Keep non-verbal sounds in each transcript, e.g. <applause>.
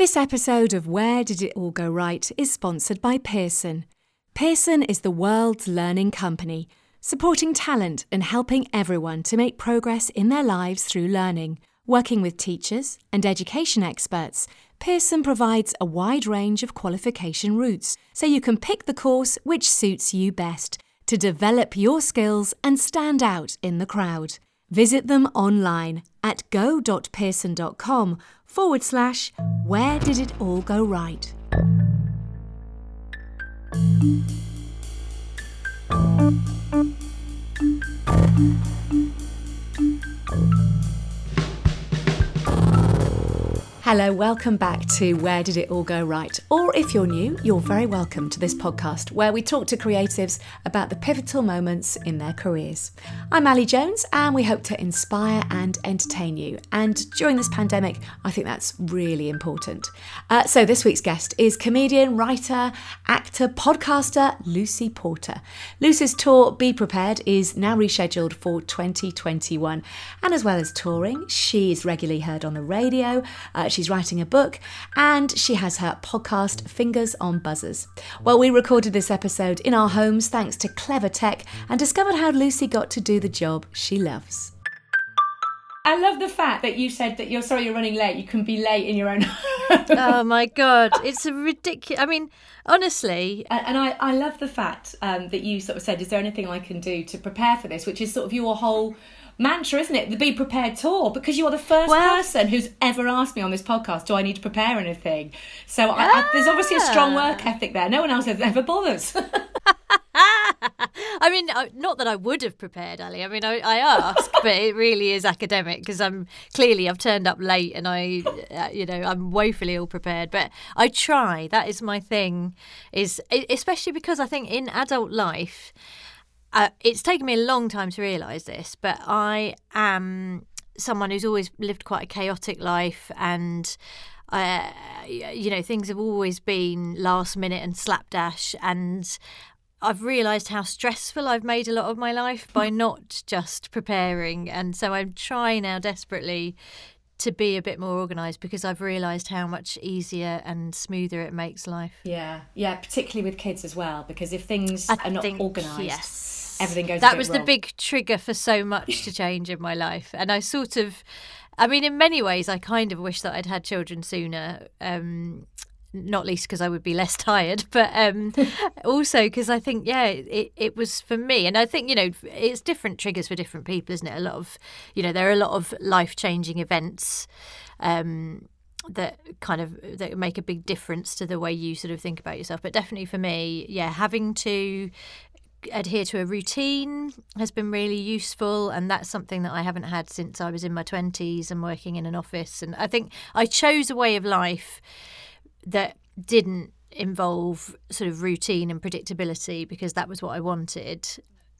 This episode of Where Did It All Go Right is sponsored by Pearson. Pearson is the world's learning company, supporting talent and helping everyone to make progress in their lives through learning. Working with teachers and education experts, Pearson provides a wide range of qualification routes so you can pick the course which suits you best to develop your skills and stand out in the crowd. Visit them online at go.pearson.com forward slash where did it all go right. Hello, welcome back to Where Did It All Go Right? Or if you're new, you're very welcome to this podcast where we talk to creatives about the pivotal moments in their careers. I'm Ali Jones and we hope to inspire and entertain you. And during this pandemic, I think that's really important. Uh, so this week's guest is comedian, writer, actor, podcaster Lucy Porter. Lucy's tour Be Prepared is now rescheduled for 2021. And as well as touring, she is regularly heard on the radio. Uh, she's writing a book, and she has her podcast, Fingers on Buzzers. Well, we recorded this episode in our homes thanks to clever tech and discovered how Lucy got to do the job she loves. I love the fact that you said that you're sorry you're running late. You can be late in your own. <laughs> oh my god, it's a ridiculous. I mean, honestly, and, and I, I love the fact um, that you sort of said, "Is there anything I can do to prepare for this?" Which is sort of your whole mantra, isn't it? The Be Prepared tour, because you are the first well, person who's ever asked me on this podcast, do I need to prepare anything? So I, I, there's obviously a strong work ah. ethic there. No one else has ever bothers. <laughs> I mean, uh, not that I would have prepared, Ali. I mean, I, I ask, but it really is academic because I'm clearly I've turned up late and I, uh, you know, I'm woefully ill prepared. But I try. That is my thing. Is especially because I think in adult life uh, it's taken me a long time to realise this, but I am someone who's always lived quite a chaotic life and uh, you know things have always been last minute and slapdash. And I've realised how stressful I've made a lot of my life by <laughs> not just preparing. And so I'm trying now desperately to be a bit more organised because I've realised how much easier and smoother it makes life. Yeah, yeah, particularly with kids as well because if things I are not organised, yes everything goes. That was wrong. the big trigger for so much to change in my life, and I sort of, I mean, in many ways, I kind of wish that I'd had children sooner. Um, not least because I would be less <laughs> tired, but um, <laughs> also because I think, yeah, it, it was for me. And I think, you know, it's different triggers for different people, isn't it? A lot of, you know, there are a lot of life changing events um, that kind of that make a big difference to the way you sort of think about yourself. But definitely for me, yeah, having to adhere to a routine has been really useful and that's something that I haven't had since I was in my 20s and working in an office and I think I chose a way of life that didn't involve sort of routine and predictability because that was what I wanted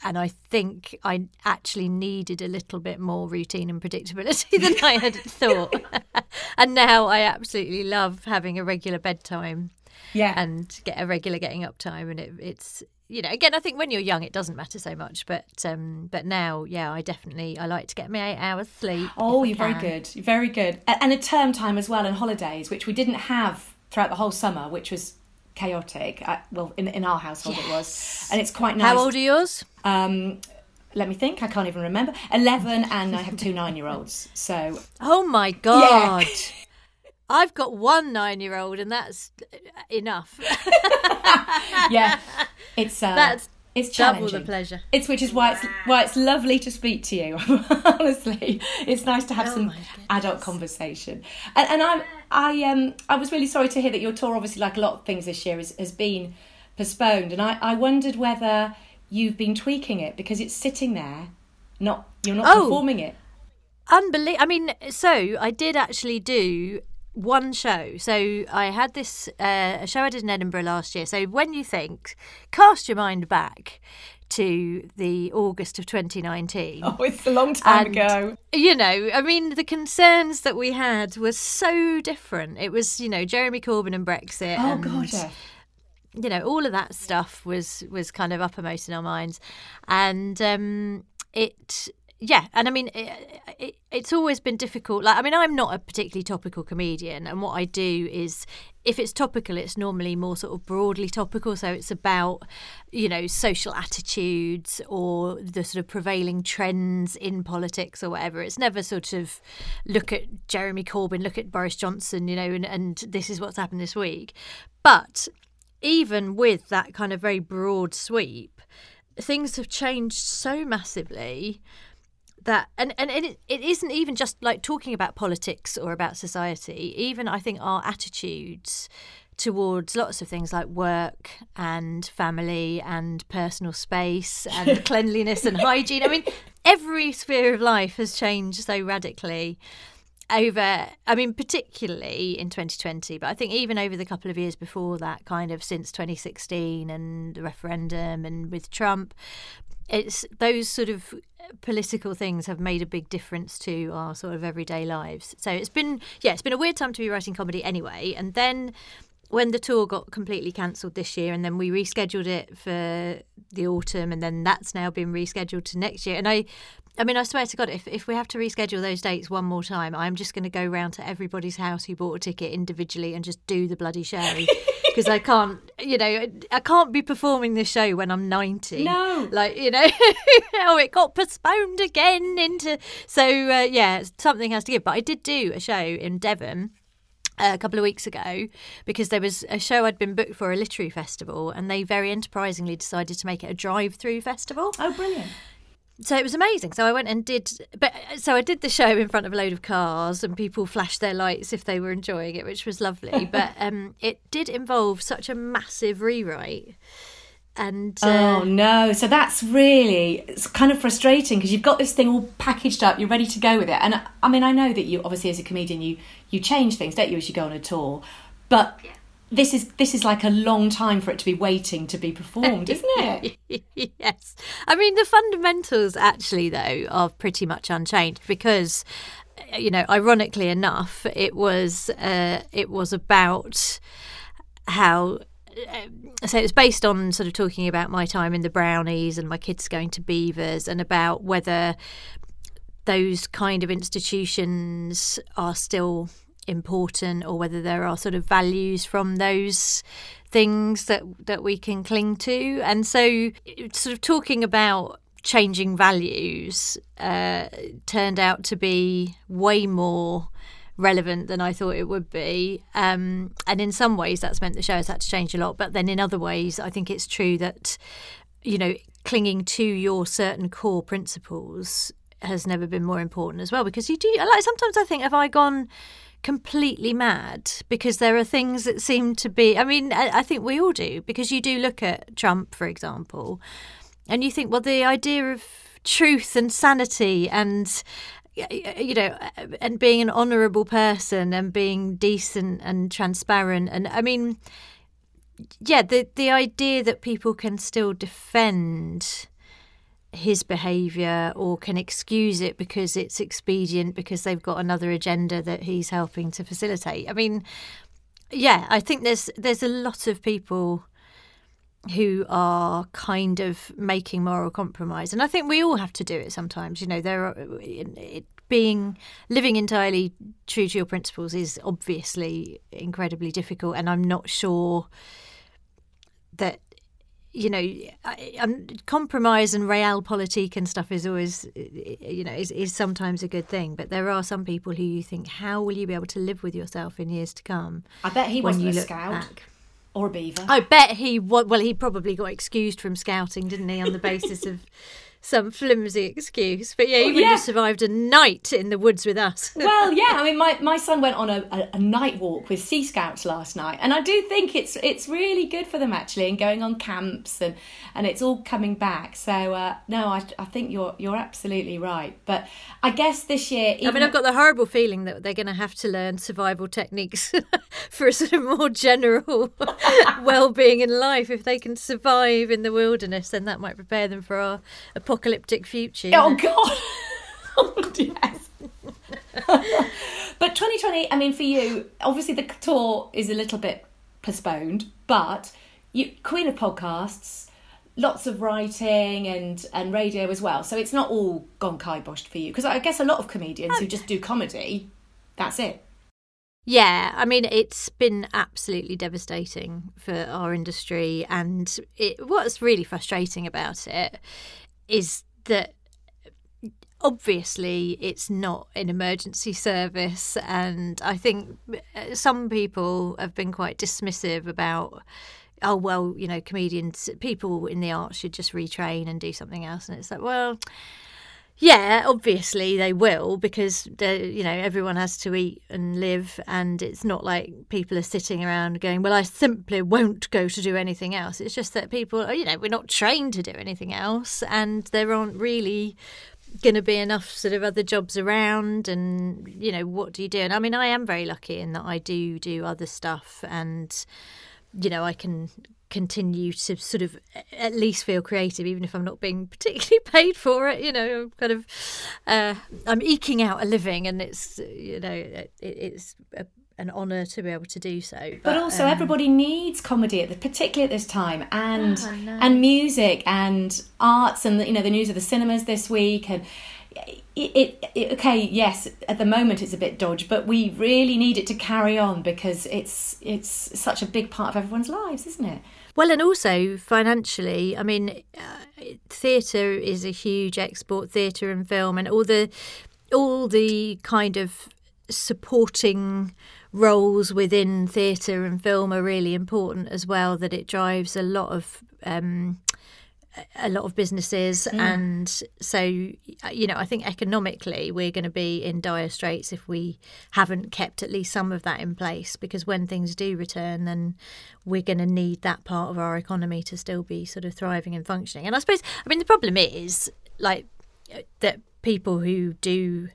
and I think I actually needed a little bit more routine and predictability <laughs> than I had thought. <laughs> and now I absolutely love having a regular bedtime. Yeah. And get a regular getting up time and it, it's you know, again, I think when you're young, it doesn't matter so much. But um, but now, yeah, I definitely I like to get my eight hours sleep. Oh, you're very good. You're very good. And a term time as well, and holidays, which we didn't have throughout the whole summer, which was chaotic. Well, in in our household yes. it was, and it's quite nice. How old are yours? Um, let me think. I can't even remember. Eleven, and I have two nine-year-olds. So. Oh my god. Yeah. I've got one nine-year-old, and that's enough. <laughs> yeah, it's uh, that's it's challenging. Double the pleasure. It's which is why it's why it's lovely to speak to you. <laughs> Honestly, it's nice to have oh some adult conversation. And, and I I um I was really sorry to hear that your tour, obviously, like a lot of things this year, has, has been postponed. And I I wondered whether you've been tweaking it because it's sitting there, not you're not oh. performing it. Unbelievable. I mean, so I did actually do one show. So I had this uh, a show I did in Edinburgh last year. So when you think, cast your mind back to the August of 2019. Oh, it's a long time and, ago. You know, I mean, the concerns that we had were so different. It was, you know, Jeremy Corbyn and Brexit. Oh, and, God, yeah. You know, all of that stuff was was kind of uppermost in our minds, and um, it yeah, and I mean, it, it, it's always been difficult. Like, I mean, I'm not a particularly topical comedian, and what I do is, if it's topical, it's normally more sort of broadly topical. So it's about, you know, social attitudes or the sort of prevailing trends in politics or whatever. It's never sort of look at Jeremy Corbyn, look at Boris Johnson, you know, and, and this is what's happened this week. But even with that kind of very broad sweep, things have changed so massively that and and it, it isn't even just like talking about politics or about society. Even i think our attitudes towards lots of things like work and family and personal space and <laughs> cleanliness and hygiene. I mean every sphere of life has changed so radically over i mean particularly in 2020 but i think even over the couple of years before that kind of since 2016 and the referendum and with trump it's those sort of political things have made a big difference to our sort of everyday lives. So it's been yeah, it's been a weird time to be writing comedy anyway. And then when the tour got completely cancelled this year and then we rescheduled it for the autumn and then that's now been rescheduled to next year and i I mean, I swear to God, if, if we have to reschedule those dates one more time, I'm just going to go round to everybody's house who bought a ticket individually and just do the bloody show. <laughs> Because I can't, you know, I can't be performing this show when I'm 90. No. Like, you know, <laughs> oh, it got postponed again into. So, uh, yeah, something has to give. But I did do a show in Devon a couple of weeks ago because there was a show I'd been booked for a literary festival and they very enterprisingly decided to make it a drive through festival. Oh, brilliant so it was amazing. So I went and did, but so I did the show in front of a load of cars, and people flashed their lights if they were enjoying it, which was lovely. <laughs> but um, it did involve such a massive rewrite. And uh, oh no, so that's really it's kind of frustrating because you've got this thing all packaged up, you're ready to go with it. And I mean, I know that you obviously as a comedian you you change things, don't you, as you go on a tour, but. Yeah this is this is like a long time for it to be waiting to be performed, isn't <laughs> it? yes. I mean the fundamentals actually though are pretty much unchanged because you know, ironically enough, it was uh, it was about how uh, so it's based on sort of talking about my time in the brownies and my kids going to beavers and about whether those kind of institutions are still important or whether there are sort of values from those things that that we can cling to. And so sort of talking about changing values uh, turned out to be way more relevant than I thought it would be. Um, and in some ways, that's meant the show has had to change a lot. But then in other ways, I think it's true that, you know, clinging to your certain core principles has never been more important as well. Because you do, like, sometimes I think, have I gone completely mad because there are things that seem to be. I mean, I, think we all do because you do look at Trump, for example, and you think, well, the idea of truth and sanity and you know uh, and being an honorable person and being decent and transparent and i mean yeah the the idea that people can still defend his behaviour or can excuse it because it's expedient because they've got another agenda that he's helping to facilitate. I mean, yeah, I think there's there's a lot of people who are kind of making moral compromise, and I think we all have to do it sometimes. You know, there are it, being living entirely true to your principles is obviously incredibly difficult, and I'm not sure that you know, um, compromise and realpolitik and stuff is always, you know, is, is sometimes a good thing. But there are some people who you think, how will you be able to live with yourself in years to come? I bet he wasn't a scout back? Or a beaver. I bet he, well, he probably got excused from scouting, didn't he, on the basis of <laughs> some flimsy excuse. But yeah, he would yeah. have survived a night in the woods with us. <laughs> well, yeah. I mean, my, my son went on a, a, a, night walk with Sea Scouts last night, and I do think it's it's really good for them actually, and going on camps and and it's all coming back. So uh, no, I, I think you're you're absolutely right. But I guess this year, I mean, I've got the horrible feeling that they're going to have to learn survival techniques <laughs> for a sort of more general <laughs> well-being in life. If they can survive in the wilderness, then that might prepare them for our apocalyptic future. Oh God! <laughs> oh, yes. <laughs> but 2020, I mean, for you, obviously the tour is a little bit postponed, but you Queen of Podcasts, lots of writing and and radio as well. So it's not all gone kiboshed for you because I guess a lot of comedians who um, just do comedy, that's it. Yeah, I mean, it's been absolutely devastating for our industry. And it, what's really frustrating about it is that obviously it's not an emergency service. And I think uh, some people have been quite dismissive about. Oh well, you know, comedians, people in the arts should just retrain and do something else, and it's like, well, yeah, obviously they will because you know everyone has to eat and live, and it's not like people are sitting around going, "Well, I simply won't go to do anything else." It's just that people, oh, you know, we're not trained to do anything else, and there aren't really going to be enough sort of other jobs around and you know what do you do and i mean i am very lucky in that i do do other stuff and you know i can continue to sort of at least feel creative, even if I'm not being particularly <laughs> paid for it. You know, I'm kind of uh, I'm eking out a living, and it's you know it, it's a, an honour to be able to do so. But, but also, um, everybody needs comedy, at the, particularly at this time, and oh, no. and music and arts, and you know the news of the cinemas this week and it, it, okay yes at the moment it's a bit dodge but we really need it to carry on because it's it's such a big part of everyone's lives isn't it well and also financially i mean uh, theatre is a huge export theatre and film and all the all the kind of supporting roles within theatre and film are really important as well that it drives a lot of um, a lot of businesses mm. and so you know i think economically we're going to be in dire straits if we haven't kept at least some of that in place because when things do return then we're going to need that part of our economy to still be sort of thriving and functioning and i suppose i mean the problem is like that people who do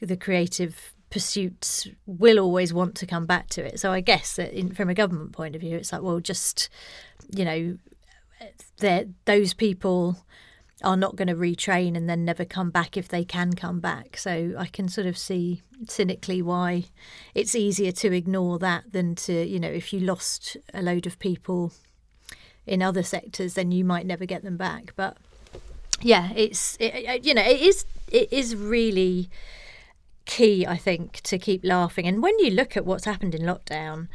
the creative pursuits will always want to come back to it so i guess that in, from a government point of view it's like well just you know that those people are not going to retrain and then never come back if they can come back. So I can sort of see cynically why it's easier to ignore that than to, you know, if you lost a load of people in other sectors, then you might never get them back. But yeah, it's it, you know it is it is really key, I think, to keep laughing. And when you look at what's happened in lockdown,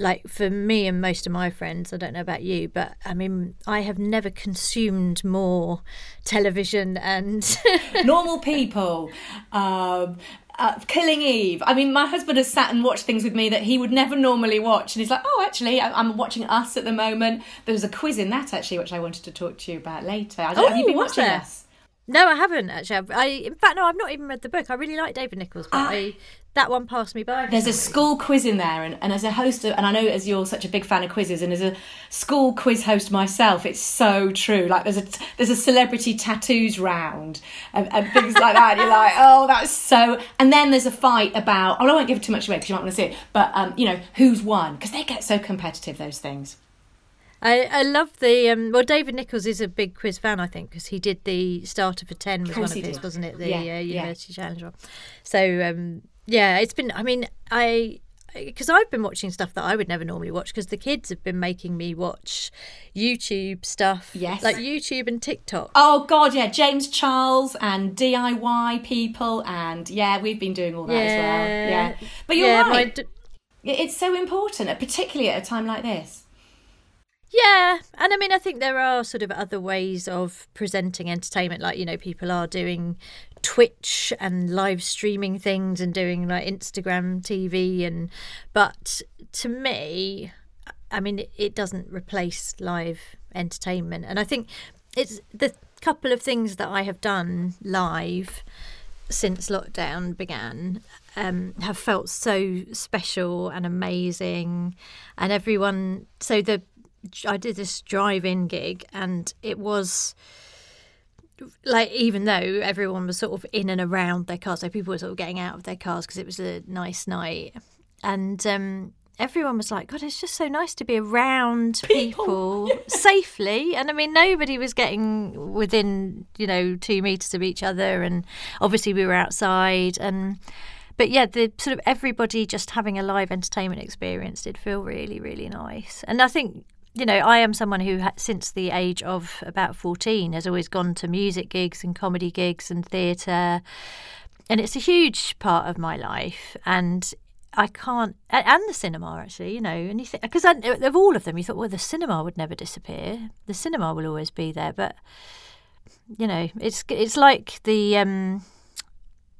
like for me and most of my friends, I don't know about you, but I mean, I have never consumed more television and <laughs> normal people. Um, uh, Killing Eve. I mean, my husband has sat and watched things with me that he would never normally watch, and he's like, "Oh, actually, I'm watching Us at the moment." There's a quiz in that actually, which I wanted to talk to you about later. I don't, oh, have you been watching there? Us? No, I haven't actually. I, in fact, no, I've not even read the book. I really like David Nicholls, but uh, I, that one passed me by. There's a school quiz in there, and, and as a host, of, and I know as you're such a big fan of quizzes, and as a school quiz host myself, it's so true. Like there's a there's a celebrity tattoos round and, and things like that. you're like, <laughs> oh, that's so. And then there's a fight about. Oh, I won't give too much away because you might want to see it. But um, you know, who's won? Because they get so competitive. Those things. I, I love the um, well. David Nicholls is a big quiz fan, I think, because he did the starter for ten was one of his, did. wasn't it? The yeah, uh, University yeah. Challenge one. So um, yeah, it's been. I mean, I because I've been watching stuff that I would never normally watch because the kids have been making me watch YouTube stuff. Yes. Like YouTube and TikTok. Oh, God, yeah. James Charles and DIY people. And yeah, we've been doing all that yeah. as well. Yeah. But you're yeah, right. D- it's so important, particularly at a time like this. Yeah, and I mean, I think there are sort of other ways of presenting entertainment. Like, you know, people are doing Twitch and live streaming things and doing like Instagram TV. And, but to me, I mean, it, doesn't replace live entertainment. And I think it's the couple of things that I have done live since lockdown began um, have felt so special and amazing and everyone so the I did this drive-in gig, and it was like even though everyone was sort of in and around their cars, so people were sort of getting out of their cars because it was a nice night, and um, everyone was like, "God, it's just so nice to be around people, people <laughs> safely." And I mean, nobody was getting within you know two meters of each other, and obviously we were outside and but yeah, the sort of everybody just having a live entertainment experience did feel really, really nice. And I think you know, I am someone who, since the age of about 14, has always gone to music gigs and comedy gigs and theatre. And it's a huge part of my life. And I can't, and the cinema actually, you know, and you because of all of them, you thought, well, the cinema would never disappear. The cinema will always be there. But, you know, it's it's like the, um,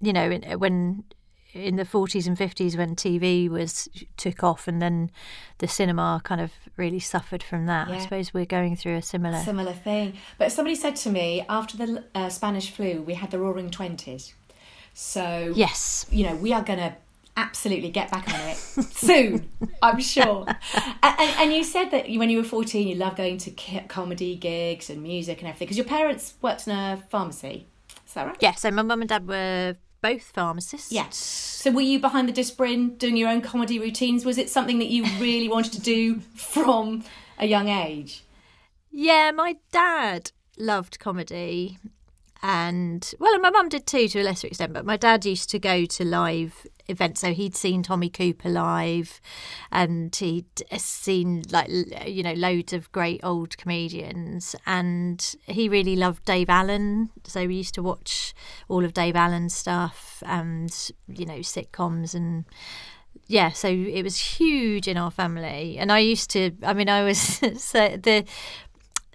you know, when in the 40s and 50s when TV was took off and then the cinema kind of really suffered from that. Yeah. I suppose we're going through a similar similar thing. But somebody said to me after the uh, Spanish flu, we had the Roaring Twenties. So yes, you know we are going to absolutely get back on it <laughs> soon, I'm sure. And, and, you said that when you were 14, you loved going to comedy gigs and music and everything because your parents worked in a pharmacy. Is that right? Yeah, so my mum and dad were both pharmacists. Yes. So were you behind the Disprin doing your own comedy routines? Was it something that you really wanted to do from a young age? Yeah, my dad loved comedy and well and my mum did too to a lesser extent but my dad used to go to live events. So he'd seen tommy cooper live and he'd uh, seen like uh, you know loads of great old comedians. And he really loved dave allen. So we used to watch all of dave allen's stuff and you know sitcoms and yeah, so it was huge in our family, and I used to. I mean, I was <laughs> so the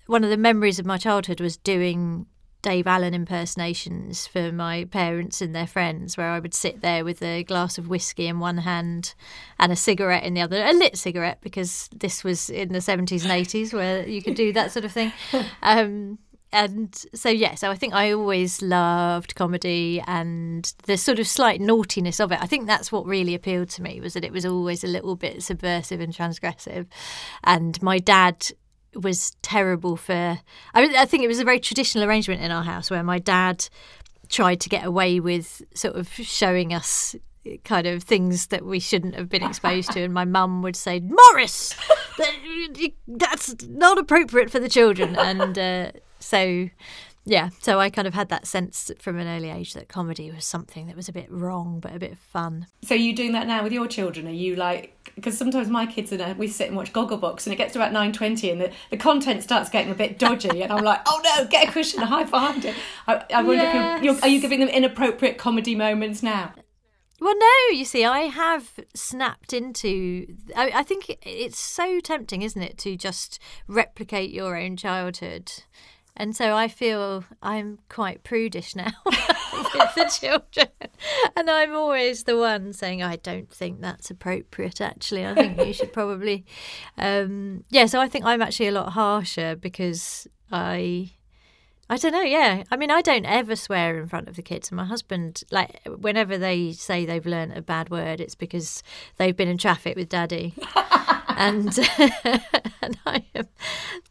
one of the memories of my childhood was doing Dave Allen impersonations for my parents and their friends, where I would sit there with a glass of whiskey in one hand and a cigarette in the other, a lit cigarette, because this was in the 70s and 80s where you could do that sort of thing. <laughs> Um, and so yeah so i think i always loved comedy and the sort of slight naughtiness of it i think that's what really appealed to me was that it was always a little bit subversive and transgressive and my dad was terrible for. I, I think it was a very traditional arrangement in our house where my dad tried to get away with sort of showing us kind of things that we shouldn't have been exposed to. And my mum would say, Maurice, that's not appropriate for the children. And uh, so yeah, so I kind of had that sense from an early age that comedy was something that was a bit wrong but a bit fun. So are you doing that now with your children? Are you like because sometimes my kids and we sit and watch Gogglebox and it gets to about nine twenty and the, the content starts getting a bit <laughs> dodgy and I'm like, oh no, get a cushion hide behind it. I, I wonder yes. if you're, you're, are you giving them inappropriate comedy moments now? Well, no, you see, I have snapped into. I, I, think it's so tempting, isn't it, to just replicate your own childhood and so I feel I'm quite prudish now <laughs> with the children. And I'm always the one saying, I don't think that's appropriate, actually. I think you should probably. Um, yeah, so I think I'm actually a lot harsher because I. I don't know, yeah. I mean, I don't ever swear in front of the kids. And my husband, like, whenever they say they've learned a bad word, it's because they've been in traffic with daddy. And <laughs> and I am,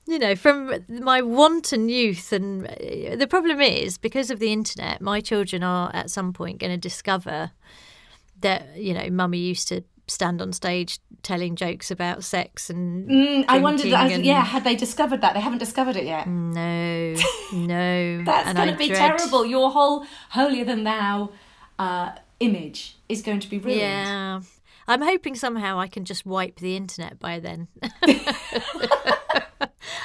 you know, from my wanton youth. And uh, the problem is because of the internet, my children are at some point going to discover that you know, mummy used to stand on stage telling jokes about sex and mm, I wondered and... yeah had they discovered that? They haven't discovered it yet. No <laughs> no. That's going to be dread... terrible. Your whole holier than thou uh, image is going to be ruined. Yeah I'm hoping somehow I can just wipe the internet by then. <laughs>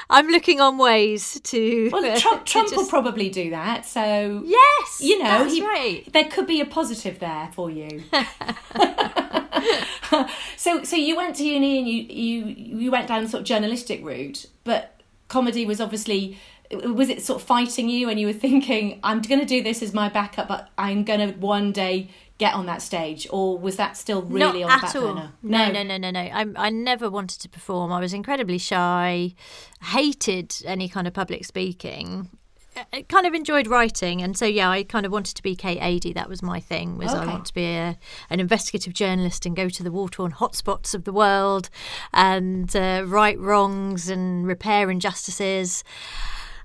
I'm looking on ways to. Well, <laughs> Trump, Trump just... will probably do that. So yes, you know, he, right. there could be a positive there for you. <laughs> so, so you went to uni and you you you went down the sort of journalistic route, but comedy was obviously was it sort of fighting you and you were thinking i'm going to do this as my backup but i'm going to one day get on that stage, or was that still really Not on the back all. burner? No, no, no, no, no. I, I never wanted to perform. I was incredibly shy, hated any kind of public speaking. I kind of enjoyed writing, and so yeah, I kind of wanted to be Kate Adie. That was my thing. Was okay. I want to be a, an investigative journalist and go to the war-torn hotspots of the world and uh, right wrongs and repair injustices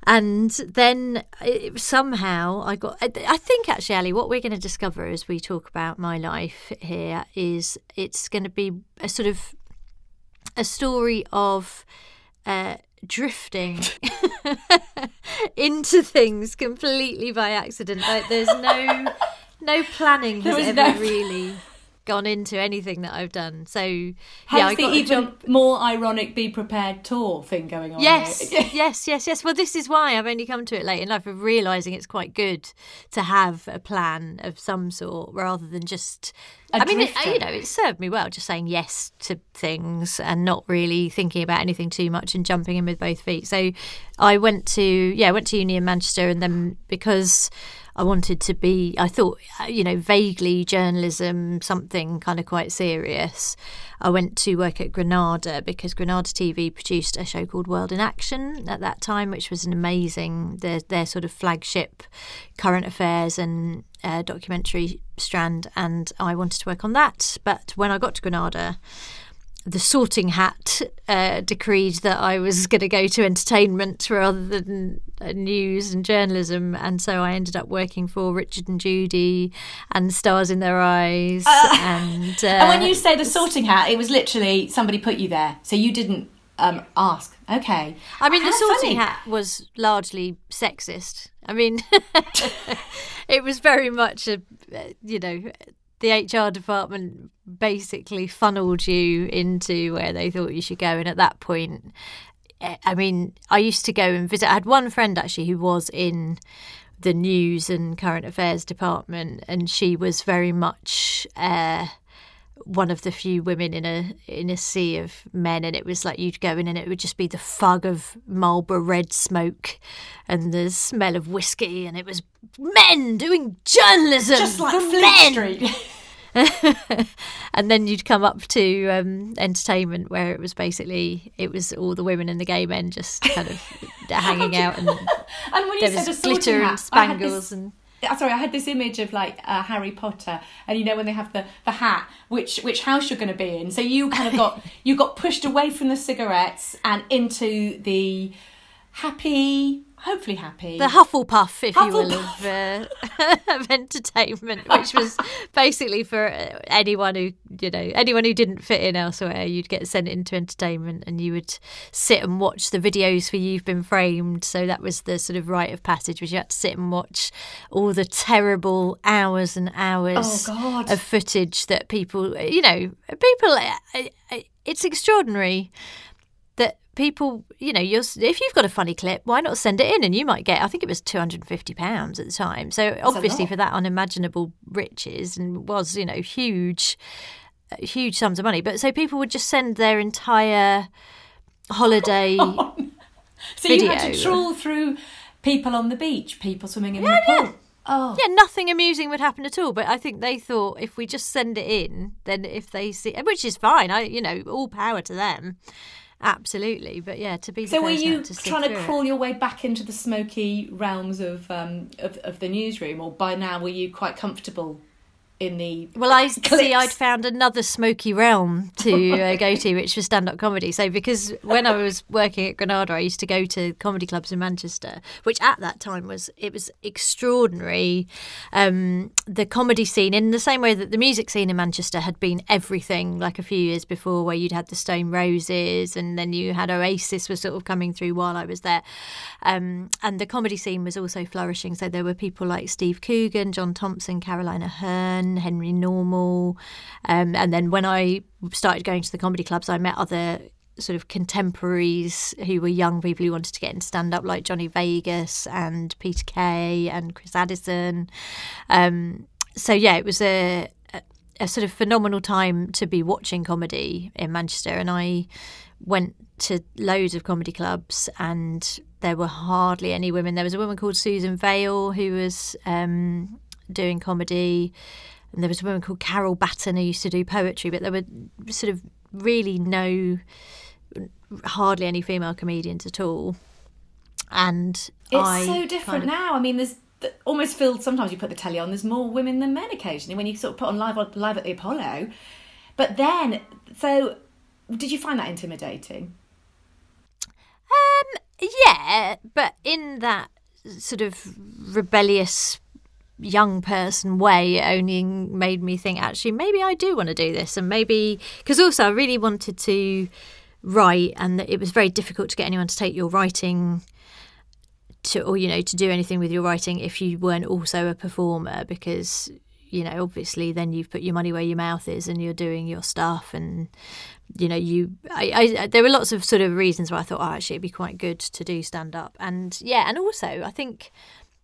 and then it, somehow I got. I think actually, Ali, what we're going to discover as we talk about my life here is it's going to be a sort of a story of. Uh, drifting <laughs> into things completely by accident. Like there's no no planning has ever no... really gone into anything that I've done. So Hence yeah, I the got even job. more ironic "Be Prepared" tour thing going on. Yes, <laughs> yes, yes, yes. Well, this is why I've only come to it late in life of realizing it's quite good to have a plan of some sort rather than just. A I mean, it, you know, it served me well just saying yes to things and not really thinking about anything too much and jumping in with both feet. So, I went to yeah, I went to uni in Manchester, and then because I wanted to be, I thought, uh, you know, vaguely journalism, something kind of quite serious. I went to work at Granada because Granada TV produced a show called World in Action at that time, which was an amazing, their, their sort of flagship current affairs and uh, documentary strand. And I wanted to work on that. But when I got to Granada, the sorting hat uh, decreed that I was <laughs> going to go to entertainment rather than uh, news and journalism, and so I ended up working for Richard and Judy and Stars in Their Eyes. <laughs> and, uh, <laughs> And when you say the sorting hat, it was literally somebody put you there, so you didn't um, ask. Okay. I mean, the sorting funny. hat was largely sexist. I mean, it was very much a, you know, the HR department basically funneled you into where they thought you should go. And at that point, eh, I mean, I used to go and visit. I had one friend actually who was in the news and current affairs department, and she was very much. Uh, one of the few women in a in a sea of men, and it was like you'd go in and it would just be the fog of Marlboro red smoke and the smell of whiskey, and it was men doing journalism Just like Fleet men. Street. <laughs> <laughs> and then you'd come up to um, entertainment where it was basically it was all the women and the gay men just kind of <laughs> hanging out, and <laughs> and when you there was glitter hat, and spangles this- and. Sorry, I had this image of like uh, Harry Potter, and you know when they have the, the hat, which which house you're going to be in. So you kind of got you got pushed away from the cigarettes and into the happy, hopefully happy. the Hufflepuff, if you will, of, uh, <laughs> of entertainment, which was <laughs> basically for uh, anyone who you know anyone who didn't fit in elsewhere. You'd get sent into entertainment, and you would sit and watch the videos for "You've Been Framed." So that was the sort of rite of passage, was you had to sit and watch all the terrible hours and hours Oh, of footage that people, you know, people. uh, uh, It's extraordinary people, you know, you're, if you've got a funny clip, why not send it in? And you might get, I think it was two hundred and fifty pounds at the time. So obviously for that unimaginable riches and was, you know, huge, uh, huge sums of money. But so people would just send their entire holiday. <laughs> so you had to trawl through people on the beach, people swimming in the pool. Oh, Yeah, nothing amusing would happen at all. But I think they thought if we just send it in, then if they see, which is fine. I, you know, all power to them. Absolutely, but yeah, to be So were you to trying to through it. crawl your way back into the smoky realms of, um, of of the newsroom, or by now were you quite comfortable in the? Well, I see. I'd found another smoky realm to uh, go to, <laughs> which was stand-up comedy. So, because when I was working at Granada, I used to go to comedy clubs in Manchester, which at that time was it was extraordinary. Um, the comedy scene, in the same way that the music scene in Manchester had been everything, like a few years before, where you'd had the Stone Roses, and then you had Oasis was sort of coming through while I was there, um, and the comedy scene was also flourishing. So there were people like Steve Coogan, John Thompson, Caroline Aherne. Henry Normal. Um, and then when I started going to the comedy clubs, I met other sort of contemporaries who were young people who wanted to get into stand up, like Johnny Vegas and Peter Kay and Chris Addison. Um, so, yeah, it was a, a, sort of phenomenal time to be watching comedy in Manchester. And I went to loads of comedy clubs and there were hardly any women. There was a woman called Susan Vale who was um, doing comedy and there was a woman called Carol Batten who used to do poetry, but there were sort of really no, hardly any female comedians at all. And It's I so different kind of- now. I mean, there's almost filled. sometimes you put the telly on. There's more women than men occasionally when you sort of put on live live at the Apollo. But then, so did you find that intimidating? Um, yeah, but in that sort of rebellious young person way, it only made me think actually maybe I do want to do this, and maybe because also I really wanted to write, and it was very difficult to get anyone to take your writing. To, or you know to do anything with your writing if you weren't also a performer because you know, obviously, then you've put your money where your mouth is, and you're doing your stuff, and you know, you. I, I there were lots of sort of reasons why I thought, oh, actually, it'd be quite good to do stand up, and yeah, and also I think.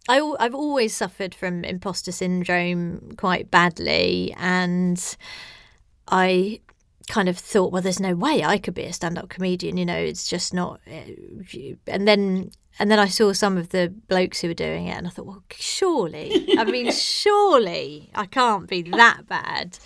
I, I've always suffered from imposter syndrome quite badly, and I kind of thought, well, there's no way I could be a stand-up comedian. You know, it's just not. Eh, and then and then I saw some of the blokes who were doing it, and I thought, well, surely, I mean, <laughs> surely I can't be that bad.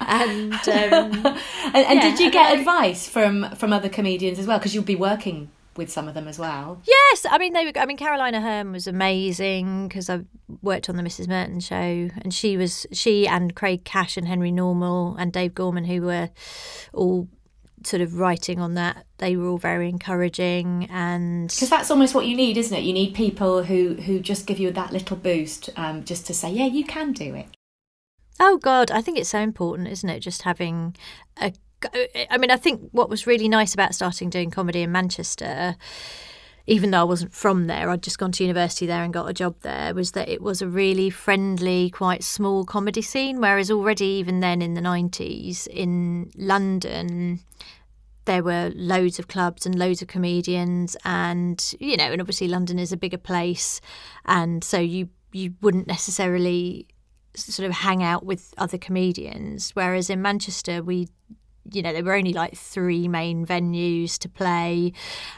And um, <laughs> and, and yeah, did you get advice from from other comedians as well? Because you'd be working with some of them as well. Yes, I mean they were. I mean Caroline Aherne was amazing because I worked on the Mrs Merton show, and she was she and Craig Cash and Henry Normal and Dave Gorman who were all sort of writing on that they were all very encouraging and because that's almost what you need isn't it you need people who who just give you that little boost um, just to say yeah you can do it oh god i think it's so important isn't it just having a I mean, I think what was really nice about starting doing comedy in Manchester, even though I wasn't from there, I'd just gone to university there and got a job there, was that it was a really friendly, quite small comedy scene. Whereas already, even then in the 90s in London, there were loads of clubs and loads of comedians and you know and obviously London is a bigger place and so you you wouldn't necessarily sort of hang out with other comedians whereas in Manchester we you know, there were only like three main venues to play,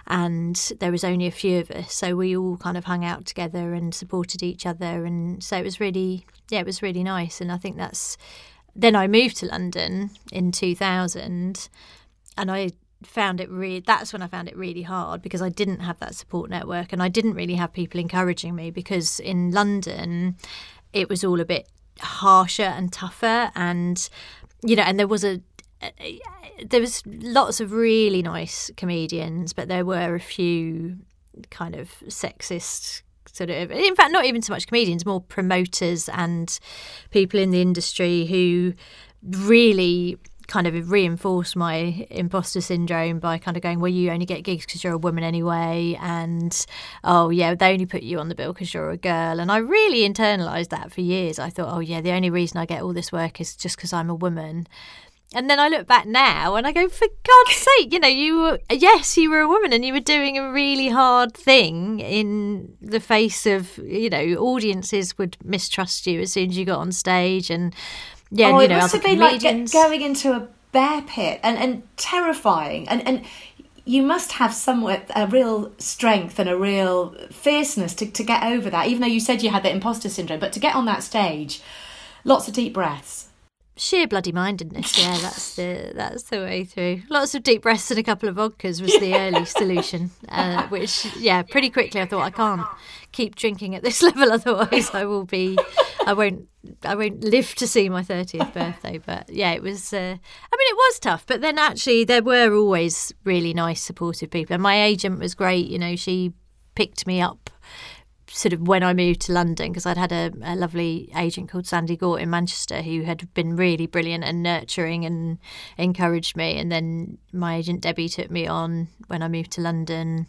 and there was only a few of us. So we all kind of hung out together and supported each other. And so it was really, yeah, it was really nice. And I think that's. Then I moved to London in 2000, and I found it really that's when I found it really hard because I didn't have that support network and I didn't really have people encouraging me because in London it was all a bit harsher and tougher and you know and there was a there was lots of really nice comedians, but there were a few kind of sexist sort of in fact not even so much comedians more promoters and people in the industry who really kind of reinforced my imposter syndrome by kind of going, well, you only get gigs because you're a woman anyway, and oh yeah, they only put you on the bill because you're a girl. And I really internalized that for years. I thought, oh yeah, the only reason I get all this work is just because I'm a woman. And then I look back now and I go, for God's <laughs> sake, you know, you were, yes, you were a woman and you were doing a really hard thing in the face of, you know, audiences would mistrust you as soon as you got on stage. And yeah, oh, you know, it must have been like going into a bear pit and, and terrifying. And, and you must have somewhat a real strength and a real fierceness to, to get over that, even though you said you had that imposter syndrome, but to get on that stage, lots of deep breaths sheer bloody mindedness. Yeah, that's the that's the way through. Lots of deep breaths and a couple of vodkas was the early solution. Uh, <laughs> which, yeah, pretty quickly I thought I can't keep drinking at this <laughs> level, otherwise I will be, I won't, I won't live to see my thirtieth birthday. But yeah, it was. Uh, I mean, it was tough, but then actually there were always really nice, supportive people, and my agent was great. You know, she picked me up sort of when I moved to London because I'd had a, a, lovely agent called Sandy Gort in Manchester who had been really brilliant and nurturing and encouraged me. And then my agent Debbie took me on when I moved to London.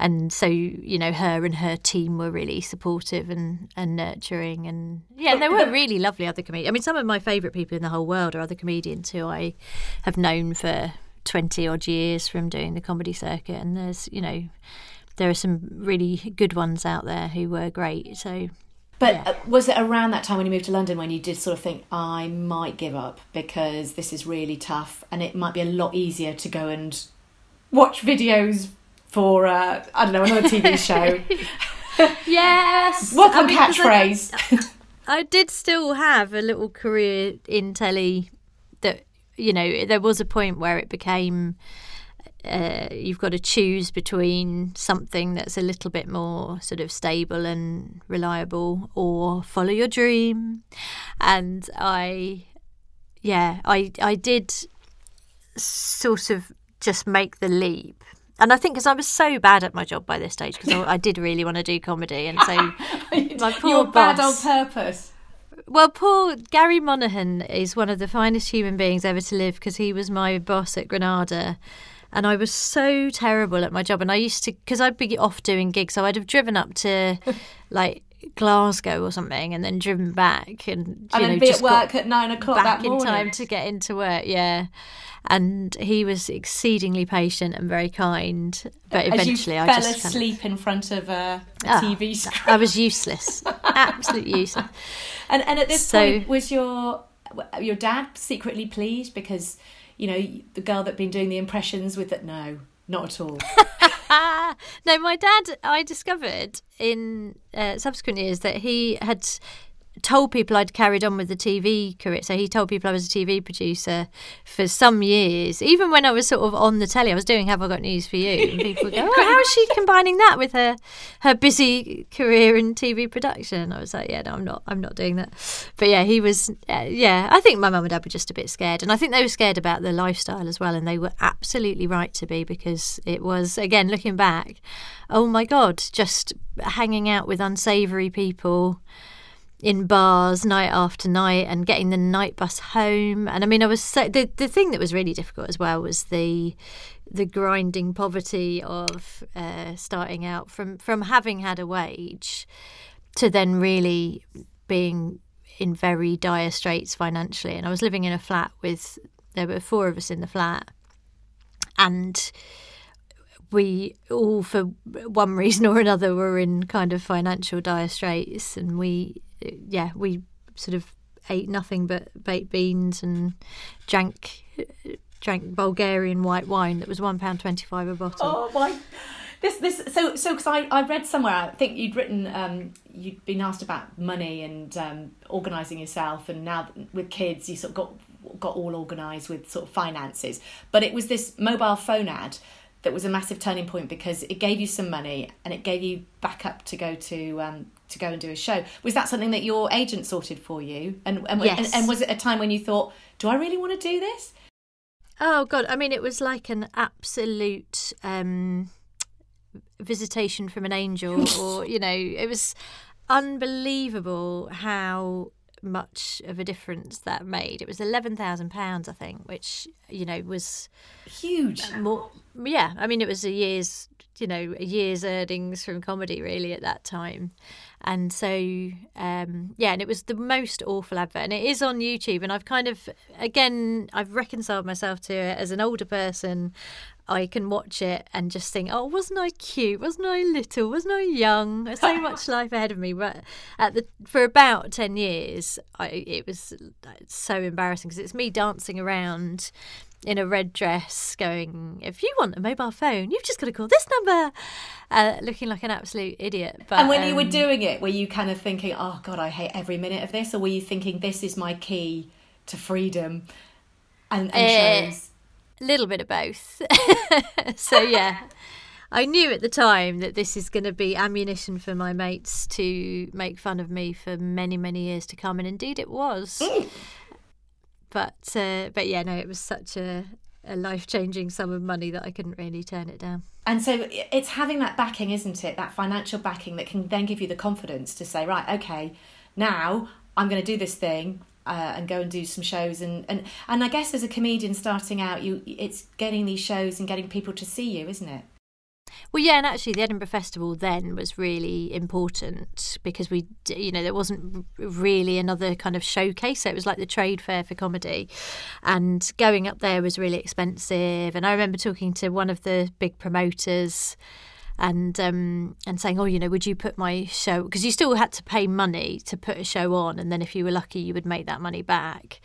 And so, you know, her and her team were really supportive and, and nurturing. And yeah, and there were really lovely other comedians. I mean, some of my favourite people in the whole world are other comedians who I have known for 20 odd years from doing the comedy circuit. And there's, you know, there are some really good ones out there who were great. So but yeah. Uh, was it around that time when you moved to London when you did sort of think, I might give up because this is really tough and it might be a lot easier to go and watch videos for, uh, I don't know, another TV <laughs> show? yes. <laughs> What I mean, catchphrase? I, I did still have a little career in telly that, you know, there was a point where it became uh, you've got to choose between something that's a little bit more sort of stable and reliable or follow your dream. And I, yeah, I, I did sort of just make the leap. And I think because I was so bad at my job by this stage, because I, I, did really want to do comedy, and so <laughs> my poor You're boss, bad on purpose. Well, poor Gary Monaghan is one of the finest human beings ever to live because he was my boss at Granada and I was so terrible at my job. And I used to, because I'd be off doing gigs, so I'd have driven up to <laughs> like Glasgow or something, and then driven back, and you and know, be just at work at nine o'clock back that in morning. time to get into work. Yeah, and he was exceedingly patient and very kind. But As eventually, I fell just kind of- asleep in front of a, a Ah, TV screen. I was useless, absolutely useless. <laughs> And and at this So- point, was your your dad secretly pleased because you know the girl that been doing the impressions with it? No, not at all. <laughs> No, my dad, I discovered in uh, subsequent years that he had told people I'd carried on with the TV career. So he told people I was a TV producer for some years. Even when I was sort of on the telly, I was doing Have I Got News for You? And <laughs> people go, oh, how is she combining that with her her busy career in TV production? I was like, yeah, no, I'm not. I'm not doing that. But yeah, he was. Uh, yeah, I think my mum and dad were just a bit scared, and I think they were scared about the lifestyle as well, and they were absolutely right to be because it was again looking back. Oh my God, just hanging out with unsavoury people in bars night after night and getting the night bus home. And i mean i was so the, the thing that was really difficult as well was the the grinding poverty of uh, starting out from from having had a wage to then really being in very dire straits financially. And i was living in a flat with there were four of us in the flat. And we all for one reason or another were in kind of financial dire straits. And we yeah we sort of ate nothing but baked beans and drank drank Bulgarian white wine that was one pound twenty five a bottle. Oh my! This this so so because I, I read somewhere I think you'd written um, you'd been asked about money and um, organising yourself and now with kids you sort of got got all organised with sort of finances but it was this mobile phone ad that was a massive turning point because it gave you some money and it gave you backup to go to um, to go and do a show was that something that your agent sorted for you and and, Yes. and and was it a time when you thought do I really want to do this Oh god, I mean it was like an absolute um, visitation from an angel, <laughs> or you know, it was unbelievable how much of a difference that made. It was eleven thousand pounds, I think, which you know was huge more. Yeah, I mean it was a year's, you know, a year's earnings from comedy really at that time, and so um, yeah, and it was the most awful advert, and it is on YouTube, and I've kind of again I've reconciled myself to it as an older person. I can watch it and just think, oh, wasn't I cute? Wasn't I little? Wasn't I young? There's so much <laughs> life ahead of me. But at the for about ten years, I, it was so embarrassing because it's me dancing around in a red dress, going, "If you want a mobile phone, you've just got to call this number," uh, looking like an absolute idiot. But and when you were um, doing it, were you kind of thinking, "Oh God, I hate every minute of this," or were you thinking, "This is my key to freedom"? And, and Eh, shows. a little bit of both. <laughs> so yeah. I knew at the time that this is going to be ammunition for my mates to make fun of me for many, many years to come, and indeed it was. But uh, but yeah, no, it was such a, a life changing sum of money that I couldn't really turn it down. And so it's having that backing, isn't it? That financial backing that can then give you the confidence to say, right, okay, now I'm going to do this thing uh, and go and do some shows. And, and and I guess as a comedian starting out, you it's getting these shows and getting people to see you, isn't it? Well, yeah, and actually, the Edinburgh Festival then was really important because we, you know, there wasn't really another kind of showcase. So it was like the trade fair for comedy, and going up there was really expensive. And I remember talking to one of the big promoters. And um, and saying, oh, you know, would you put my show? Because you still had to pay money to put a show on, and then if you were lucky, you would make that money back.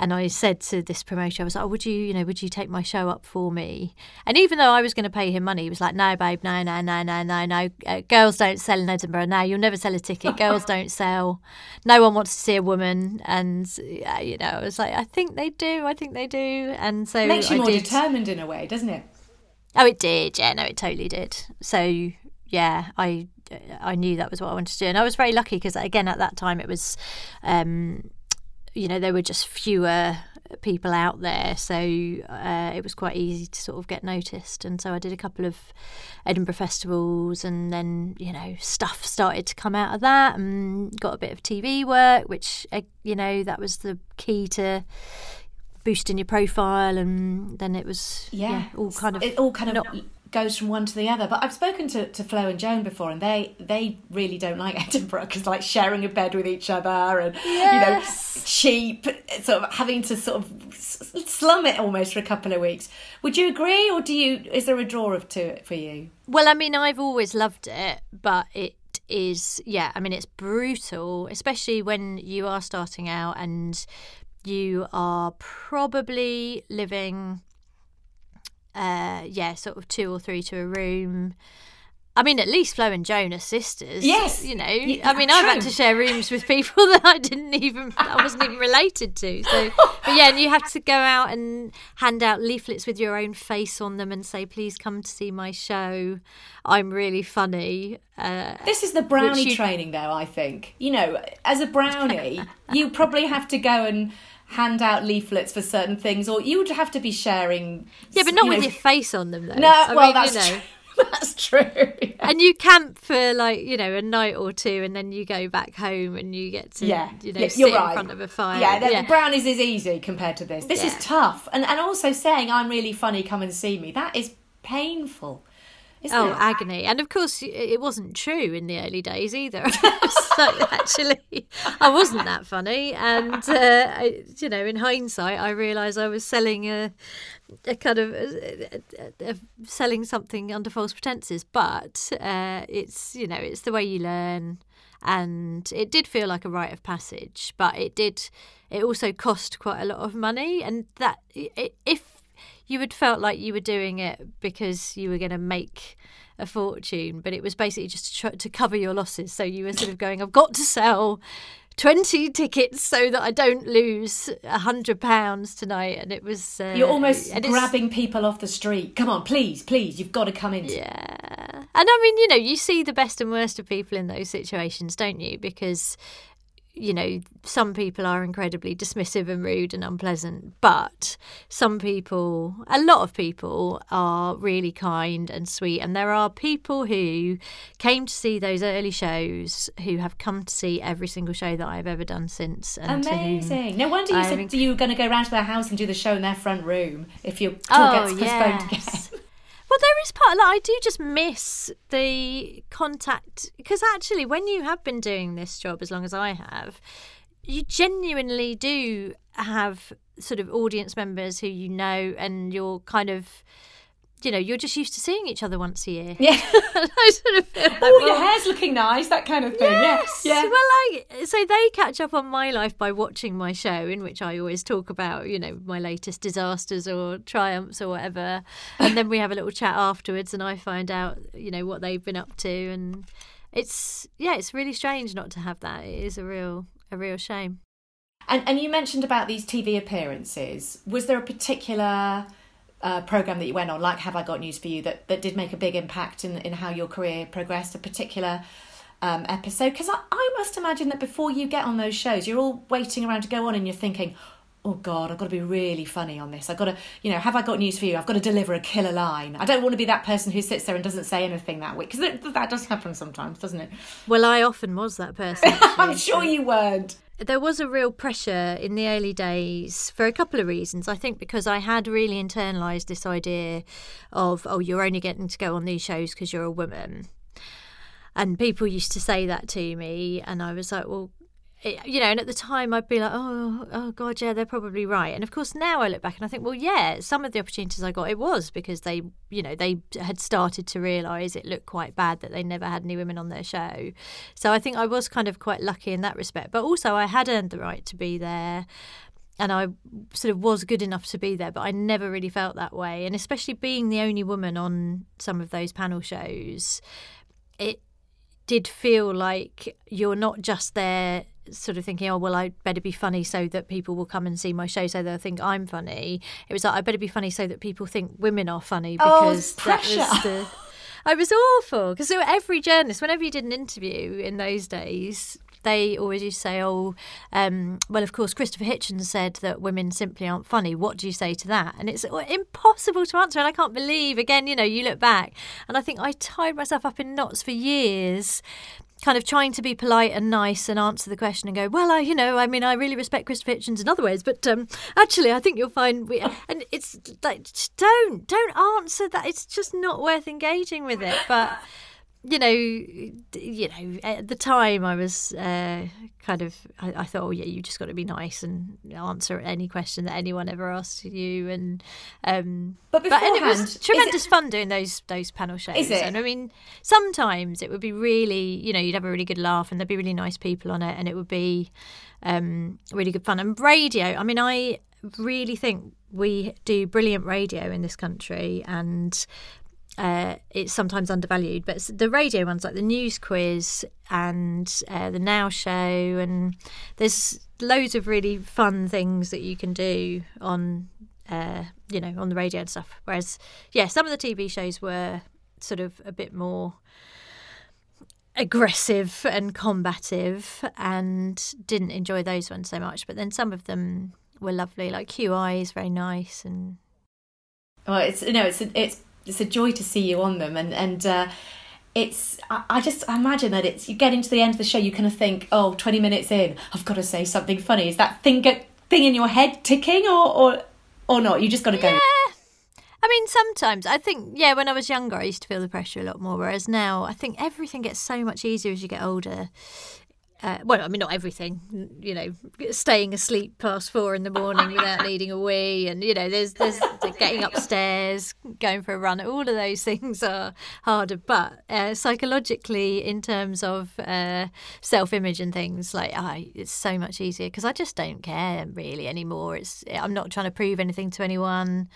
And I said to this promoter, I was like, oh, would you, you know, would you take my show up for me? And even though I was going to pay him money, he was like, no, babe, no, no, no, no, no, no. Uh, girls don't sell in Edinburgh. No, you'll never sell a ticket. Girls <laughs> don't sell. No one wants to see a woman. And, uh, you know, I was like, I think they do. I think they do. And so it Makes you I more did. determined in a way, doesn't it? Oh, it did. Yeah, no, it totally did. So yeah, I I knew that was what I wanted to do, and I was very lucky because again at that time it was, um, you know, there were just fewer people out there, so uh, it was quite easy to sort of get noticed. And so I did a couple of Edinburgh festivals, and then you know stuff started to come out of that, and got a bit of TV work, which uh, you know that was the key to boosting your profile and then it was yeah, all kind of it all kind of not- goes from one to the other. But I've spoken to, to Flo and Joan before, and they they really don't like <laughs> Edinburgh because like sharing a bed with each other and Yes. you know cheap, sort of having to sort of slum it almost for a couple of weeks. Would you agree, or do you? Is there a draw of to it for you? Well, I mean, I've always loved it, but it is, yeah, I mean, it's brutal, especially when you are starting out and you are probably living, uh, yeah, sort of two or three to a room. I mean, at least Flo and Joan are sisters. Yes. you know. I mean, I've had to share rooms with people <laughs> that I didn't even, I wasn't even related to. So, but yeah, and you have to go out and hand out leaflets with your own face on them and say, "Please come to see my show. I'm really funny." Uh, This is the brownie you- training, though. I think you know, as a brownie, <laughs> you probably have to go and hand out leaflets for certain things, or you would have to be sharing. yeah, but not you with know- your face on them, though. No, I well, mean, that's you know. true. <laughs> that's true. And you camp for like you know a night or two, and then you go back home and you get to Yeah, you know yeah, sit you're in right. front of a fire. Yeah, the brownies is easy compared to this. This Yeah. is tough, and and also saying I'm really funny, come and see me. That is painful, isn't Oh, it? agony! And of course, it wasn't true in the early days either. <laughs> <laughs> so actually, I wasn't that funny, and uh, I, you know, in hindsight, I realised I was selling a, a kind of a, a, selling something under false pretenses. But uh, it's you know, it's the way you learn, and it did feel like a rite of passage. But it did. It also cost quite a lot of money, and that if you had felt like you were doing it because you were going to make a fortune, but it was basically just to, try, to cover your losses. So you were sort of going, I've got to sell 20 tickets so that I don't lose a hundred pounds tonight. And it was. Uh, You're almost grabbing people off the street. Come on, please, please, you've got to come in. Yeah. And I mean, you know, you see the best and worst of people in those situations, don't you? Because, you know, some people are incredibly dismissive and rude and unpleasant, but some people, a lot of people, are really kind and sweet. And there are people who came to see those early shows who have come to see every single show that I've ever done since. Amazing. No wonder you I said think- you were going to go round to their house and do the show in their front room if your oh, tour Oh, gets postponed again. <laughs> Well, there is part like I do just miss the contact because actually, when you have been doing this job as long as I have, you genuinely do have sort of audience members who you know, and you're kind of, you know, you're just used to seeing each other once a year. Yeah. <laughs> I sort of feel like, Oh, your hair's looking nice, that kind of thing. Yes. Yeah. Well, like, so they catch up on my life by watching my show, in which I always talk about, you know, my latest disasters or triumphs or whatever. And then we have a little chat afterwards, and I find out, you know, what they've been up to. And it's, yeah, it's really strange not to have that. It is a real, a real shame. And and you mentioned about these TV appearances. Was there a particular uh, program that you went on, like Have I Got News for You, that, that did make a big impact in in how your career progressed? A particular um, episode? Because I, I must imagine that before you get on those shows, you're all waiting around to go on, and you're thinking. Oh God, I've got to be really funny on this. I've got to, you know, have I got news for you? I've got to deliver a killer line. I don't want to be that person who sits there and doesn't say anything that week because that, that does happen sometimes, doesn't it? Well, I often was that person. <laughs> I'm sure you weren't. There was a real pressure in the early days for a couple of reasons. I think because I had really internalized this idea of, oh, you're only getting to go on these shows because you're a woman. And people used to say that to me, and I was like, well, Eh, you know, and at the time I'd be like, oh, oh God, yeah, they're probably right. And of course, now I look back and I think, well, yeah, some of the opportunities I got, it was because they, you know, they had started to realise it looked quite bad that they never had any women on their show. So I think I was kind of quite lucky in that respect. But also, I had earned the right to be there. And I sort of was good enough to be there, but I never really felt that way. And especially being the only woman on some of those panel shows, it did feel like you're not just there sort of thinking, oh, well, I better be funny so that people will come and see my show so they'll think I'm funny. It was like, I better be funny so that people think women are funny Oh, because that was pressure. the. <laughs> I was awful because every journalist, whenever you did an interview in those days, they always used to say, "Oh, um, well, of course, Christopher Hitchens said that women simply aren't funny. What do you say to that?" And it's impossible to answer. And I can't believe, again, you know, you look back and I think I tied myself up in knots for years kind of trying to be polite and nice and answer the question and go, well, I, you know, I mean, I really respect Christopher Hitchens in other ways, but um, actually, I think you'll find, we, <laughs> and it's like, don't, don't answer that. It's just not worth engaging with it. But <laughs> you know, you know, at the time I was uh, kind of, I, I, thought, oh yeah, you just got to be nice and answer any question that anyone ever asks you. And um, but beforehand, but, it was tremendous it, fun doing those those panel shows. Is it? And I mean, sometimes it would be really, you know, you'd have a really good laugh, and there'd be really nice people on it, and it would be um, really good fun. And radio, I mean, I really think we do brilliant radio in this country and uh, it's sometimes undervalued. But the radio ones, like the news quiz and uh, the Now Show, and there's loads of really fun things that you can do on, uh, you know, on the radio and stuff. Whereas, yeah, some of the TV shows were sort of a bit more aggressive and combative, and didn't enjoy those ones so much. But then some of them were lovely, like QI is very nice and. Well, it's you know it's it's it's a joy to see you on them and and uh, it's I, just imagine that it's you get into the end of the show you kind of think oh 20 minutes in I've got to say something funny is that thing get, thing in your head ticking or or or not you just got to go yeah. I mean, sometimes I think, yeah, when I was younger, I used to feel the pressure a lot more. Whereas now, I think everything gets so much easier as you get older uh, well, I mean, not everything, you know, staying asleep past four in the morning without needing a wee, and you know, there's there's getting upstairs, going for a run. All of those things are harder, but uh, psychologically, in terms of uh, self-image and things, like I, it's so much easier because I just don't care really anymore. It's I'm not trying to prove anything to anyone.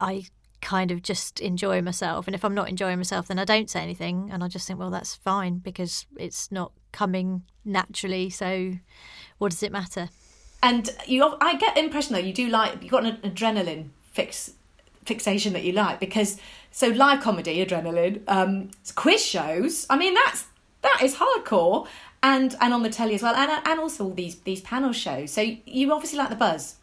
I kind of just enjoy myself. And if I'm not enjoying myself, then I don't say anything. And I just think, well, that's fine because it's not coming naturally. So what does it matter? And you, I get the impression though you do like you've got an adrenaline fix fixation that you like because so live comedy adrenaline um quiz shows i mean that's that is hardcore and and on the telly as well and and also all these these panel shows so you obviously like the buzz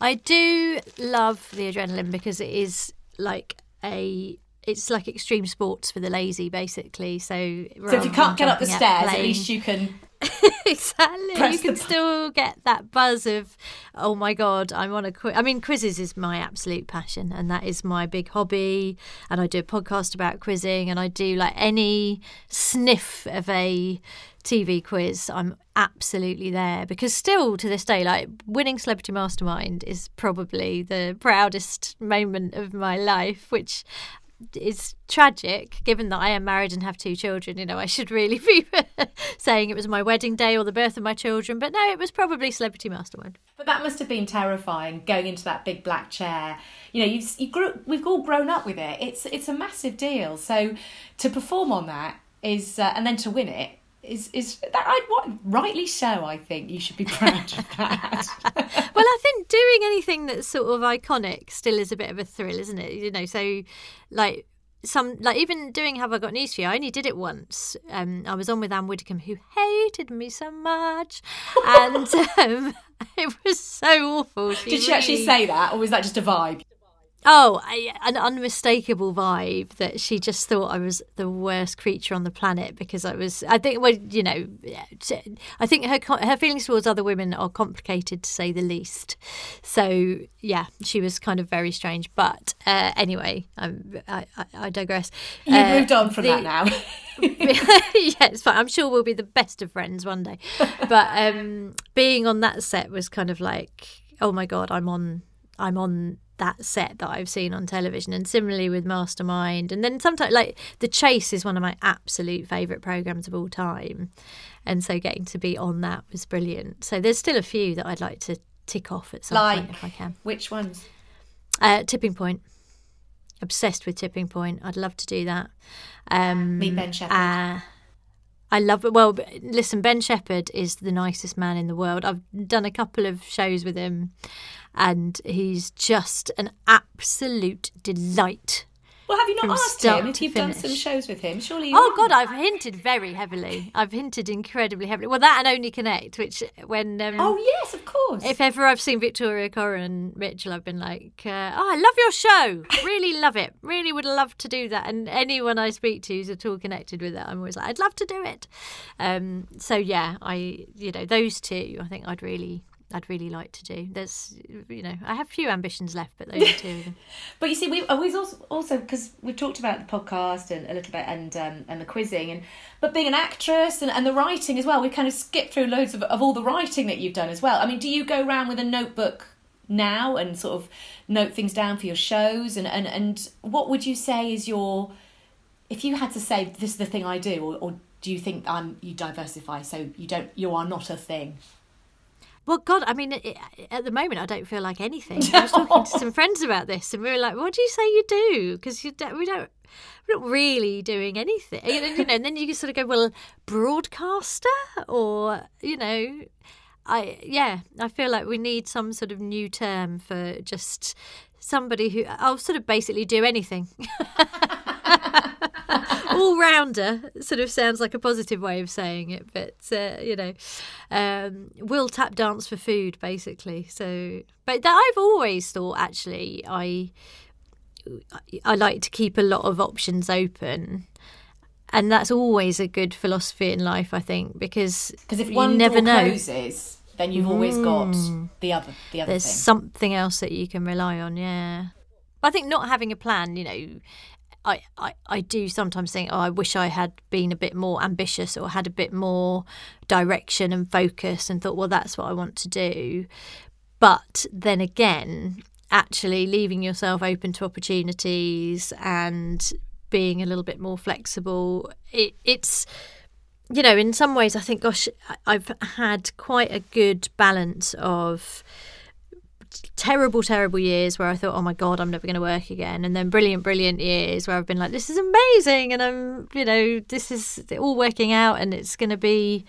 I do love the adrenaline because it is like a it's like extreme sports for the lazy, basically. So, so if you can't get up the stairs, at least you can. <laughs> exactly, you can still get that buzz of, oh my god, I'm on a quiz. I mean, quizzes is my absolute passion, and that is my big hobby. And I do a podcast about quizzing, and I do like any sniff of a TV quiz, I'm absolutely there because still to this day, like winning Celebrity Mastermind is probably the proudest moment of my life, which is tragic given that I am married and have two children. You know, I should really <laughs> be saying it was my wedding day or the birth of my children, but no, it was probably Celebrity Mastermind. But that must have been terrifying going into that big black chair. You know, you've, you grew, we've all grown up with it. It's it's a massive deal. So to perform on that is, uh, and then to win it is is that I what rightly so I think you should be <laughs> proud of that. <laughs> well, I think doing anything that's sort of iconic still is a bit of a thrill, isn't it? You know, so like some like even doing Have I Got News for You? I only did it once. Um, I was on with Anne Widdecombe, who hated me so much, and <laughs> um, it was so awful. She did she really... actually say that, or was that just a vibe? Oh, I, an unmistakable vibe that she just thought I was the worst creature on the planet because I was. I think, well, you know, I think her her feelings towards other women are complicated to say the least. So yeah, she was kind of very strange. But uh, anyway, I'm, I, I digress. You've uh, moved on from the, that now. <laughs> yeah, it's fine. I'm sure we'll be the best of friends one day. But um, being on that set was kind of like, oh my god, I'm on. I'm on that set that I've seen on television. And similarly with Mastermind. And then sometimes, like, The Chase is one of my absolute favourite programmes of all time. And so getting to be on that was brilliant. So there's still a few that I'd like to tick off at some like, point if I can. Which ones? Uh, tipping Point. Obsessed with Tipping Point. I'd love to do that. Um, Meet Ben Shephard. Uh, I love it. Well, listen, Ben Shephard is the nicest man in the world. I've done a couple of shows with him, and he's just an absolute delight Well, have you not asked him if you've done some shows with him? Surely. You Oh. God, I've hinted very heavily. I've hinted incredibly heavily. Well, that and Only Connect, which when um, Oh yes, of course. if ever I've seen Victoria Coren and Mitchell, I've been like, uh, "Oh, I love your show. Really love it. Really would love to do that." And anyone I speak to who's at all connected with it, I'm always like, "I'd love to do it." Um, so yeah, I you know those two, I think I'd really. I'd really like to do. There's, you know, I have few ambitions left, but those are two of them. <laughs> But you see, we've always also also because we've talked about the podcast and a little bit and um, and the quizzing and but being an actress and, and the writing as well. We've kind of skipped through loads of, of all the writing that you've done as well. I mean, do you go around with a notebook now and sort of note things down for your shows and and and what would you say is your if you had to say this is the thing I do or, or do you think I'm you diversify so you don't you are not a thing? Well, God, I mean, it, at the moment, I don't feel like anything. I was talking to <laughs> some friends about this, and we were like, "What do you say you do?" Because you don't, we don't, we're not really doing anything, and, you know. And then you sort of go, "Well, broadcaster," or you know, I yeah, I feel like we need some sort of new term for just somebody who I'll sort of basically do anything. <laughs> <laughs> all rounder sort of sounds like a positive way of saying it, but uh, you know, um, will tap dance for food basically. So, but that I've always thought actually I I like to keep a lot of options open. And that's always a good philosophy in life, I think, because Because if you one never door know. closes, then you've always got the other the other There's thing. something else that you can rely on, yeah. I think not having a plan, you know, I, I, I do sometimes think, oh, I wish I had been a bit more ambitious or had a bit more direction and focus and thought, well, that's what I want to do. But then again, actually leaving yourself open to opportunities and being a little bit more flexible, it, it's you know, in some ways, I think, gosh, I've had quite a good balance of terrible, terrible years where I thought, oh my God, I'm never going to work again. And then brilliant, brilliant years where I've been like, this is amazing. And I'm, you know, this is all working out and it's going to be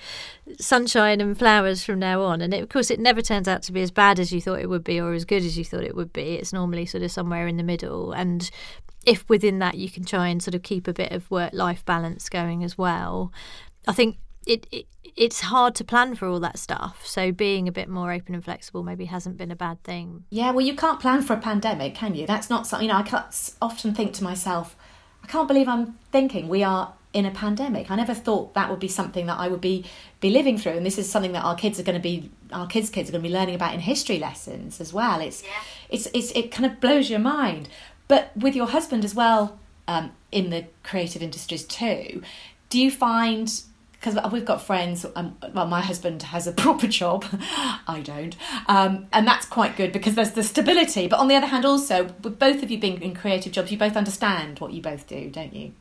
sunshine and flowers from now on. And it, of course, it never turns out to be as bad as you thought it would be or as good as you thought it would be. It's normally sort of somewhere in the middle. And if within that you can try and sort of keep a bit of work life balance going as well, I think it, it it's hard to plan for all that stuff. So being a bit more open and flexible maybe hasn't been a bad thing. Yeah, well, you can't plan for a pandemic, can you? That's not something, you know, I often think to myself, I can't believe I'm thinking we are in a pandemic. I never thought that would be something that I would be, be living through. And this is something that our kids are going to be, our kids' kids are going to be learning about in history lessons as well. It's, it's, it's, it kind of blows your mind. But with your husband as well, um, in the creative industries too, do you find because we've got friends. Um, well, my husband has a <laughs> proper job, I don't, um, and that's quite good because there's the stability. But on the other hand, also with both of you being in creative jobs, you both understand what you both do, don't you?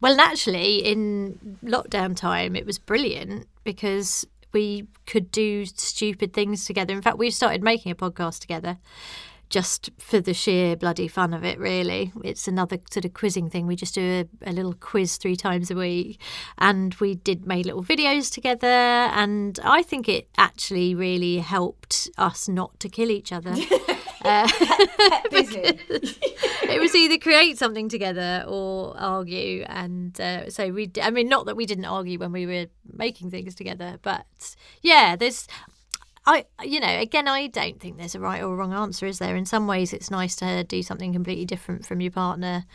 Well, naturally, in lockdown time, it was brilliant because we could do stupid things together. In fact, we started making a podcast together just for the sheer bloody fun of it, really. It's another sort of quizzing thing. We just do a, a little quiz three times a week. And we did made little videos together. And I think it actually really helped us not to kill each other. <laughs> uh, <laughs> it was either create something together or argue and uh, so we I mean not that we didn't argue when we were making things together but yeah there's I, you know, again, I don't think there's a right or wrong answer, is there? In some ways, it's nice to do something completely different from your partner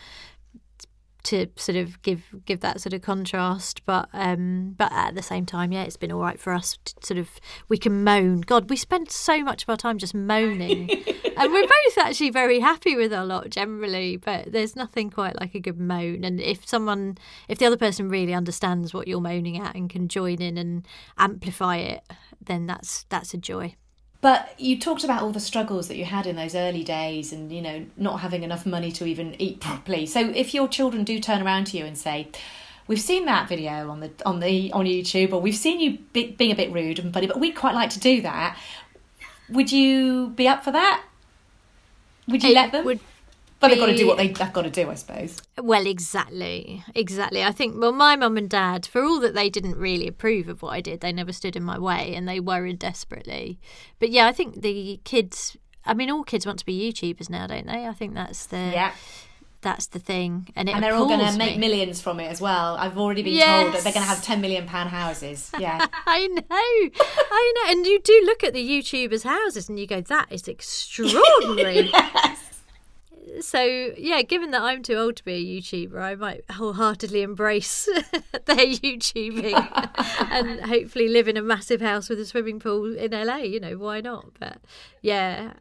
to sort of give give that sort of contrast. But um, but at the same time, yeah, it's been all right for us. To sort of, we can moan. God, we spend so much of our time just moaning, <laughs> and we're both actually very happy with our lot generally. But there's nothing quite like a good moan. And if someone, if the other person really understands what you're moaning at and can join in and amplify it, then that's that's a joy. But you talked about all the struggles that you had in those early days and, you know, not having enough money to even eat properly. So if your children do turn around to you and say, We've seen that video on the on the on YouTube, or we've seen you be, being a bit rude and funny, but we'd quite like to do that. Would you be up for that? Would you It let them? would but they've got to do what they, they've got to do, I suppose. Well, exactly, exactly. I think well, my mum and dad, for all that they didn't really approve of what I did, they never stood in my way, and they worried desperately. But yeah, I think the kids. I mean, all kids want to be YouTubers now, don't they? I think that's the Yeah. that's the thing, and, and they're all going to make millions from it as well. I've already been yes. told that they're going to have ten million pound houses. <laughs> Yeah, I know, I know. And you do look at the YouTubers' houses, and you go, "That is <laughs> extraordinary." yes. So yeah, given that I'm too old to be a YouTuber, I might wholeheartedly embrace <laughs> their YouTubing <laughs> and hopefully live in a massive house with a swimming pool in LA. You know, why not? But yeah,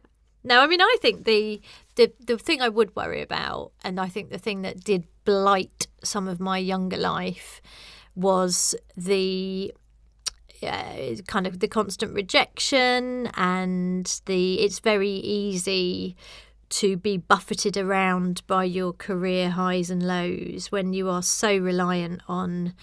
no, I mean, I think the the the thing I would worry about, and I think the thing that did blight some of my younger life, was the uh, kind of the constant rejection and the it's very easy to be buffeted around by your career highs and lows when you are so reliant on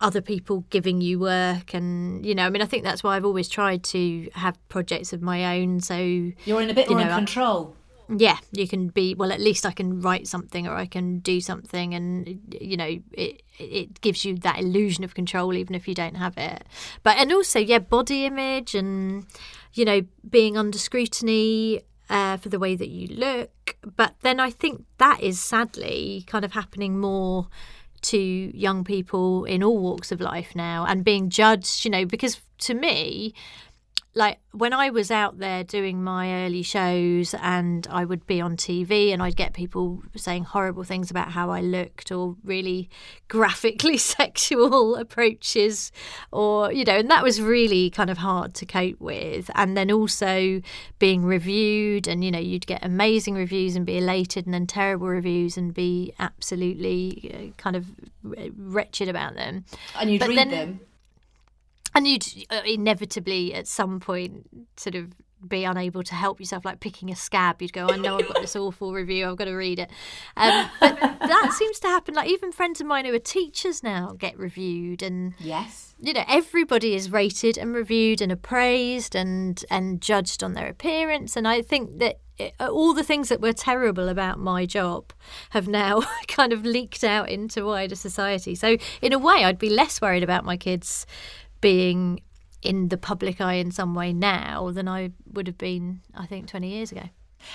other people giving you work and you know i mean i think that's why i've always tried to have projects of my own. So you're in a bit more know, in control. Yeah you can be well at least i can write something or i can do something and you know it it gives you that illusion of control even if you don't have it. But and also yeah body image and you know being under scrutiny uh, for the way that you look. But then i think that is sadly kind of happening more to young people in all walks of life now and being judged, you know, because to me, like when I was out there doing my early shows and I would be on TV and I'd get people saying horrible things about how I looked or really graphically <laughs> sexual approaches or you know and that was really kind of hard to cope with. And then also being reviewed and you know you'd get amazing reviews and be elated and then terrible reviews and be absolutely uh, kind of wretched about them. And you'd but read then, them and you'd uh, inevitably at some point sort of be unable to help yourself, like picking a scab. You'd go, I know I've got this awful review, I've got to read it. Um, but that <laughs> seems to happen. Like even friends of mine who are teachers now get reviewed, and yes, you know everybody is rated and reviewed and appraised and and judged on their appearance. And I think that it, uh, all the things that were terrible about my job have now <laughs> kind of leaked out into wider society. So in a way, I'd be less worried about my kids being in the public eye in some way now than I would have been, I think, 20 years ago.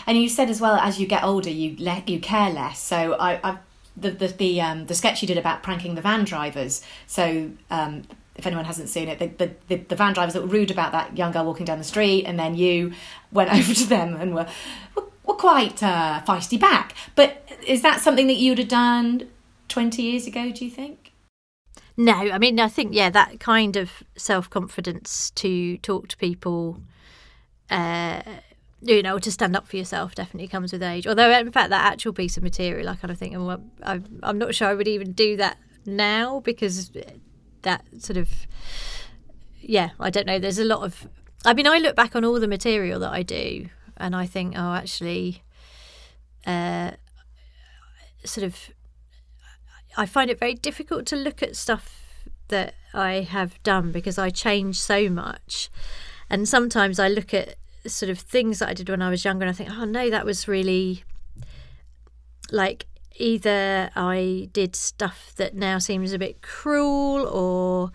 And you said as well, as you get older, you let you care less. So I, I the the the, um, the sketch you did about pranking the van drivers. So um, if anyone hasn't seen it, the, the, the, van drivers that were rude about that young girl walking down the street, and then you <laughs> went over to them and were were, were quite uh, feisty back. But is that something that you'd have done twenty years ago? Do you think? No, I mean, I think yeah, that kind of self confidence to talk to people, uh, you know, to stand up for yourself definitely comes with age. Although, in fact, that actual piece of material, I kind of think, well, I'm, I'm not sure I would even do that now because that sort of, yeah, I don't know. There's a lot of, I mean, I look back on all the material that I do, and I think, oh, actually, uh, sort of I find it very difficult to look at stuff that I have done because I change so much. And sometimes I look at sort of things that I did when I was younger and I think, oh no, that was really like either I did stuff that now seems a bit cruel or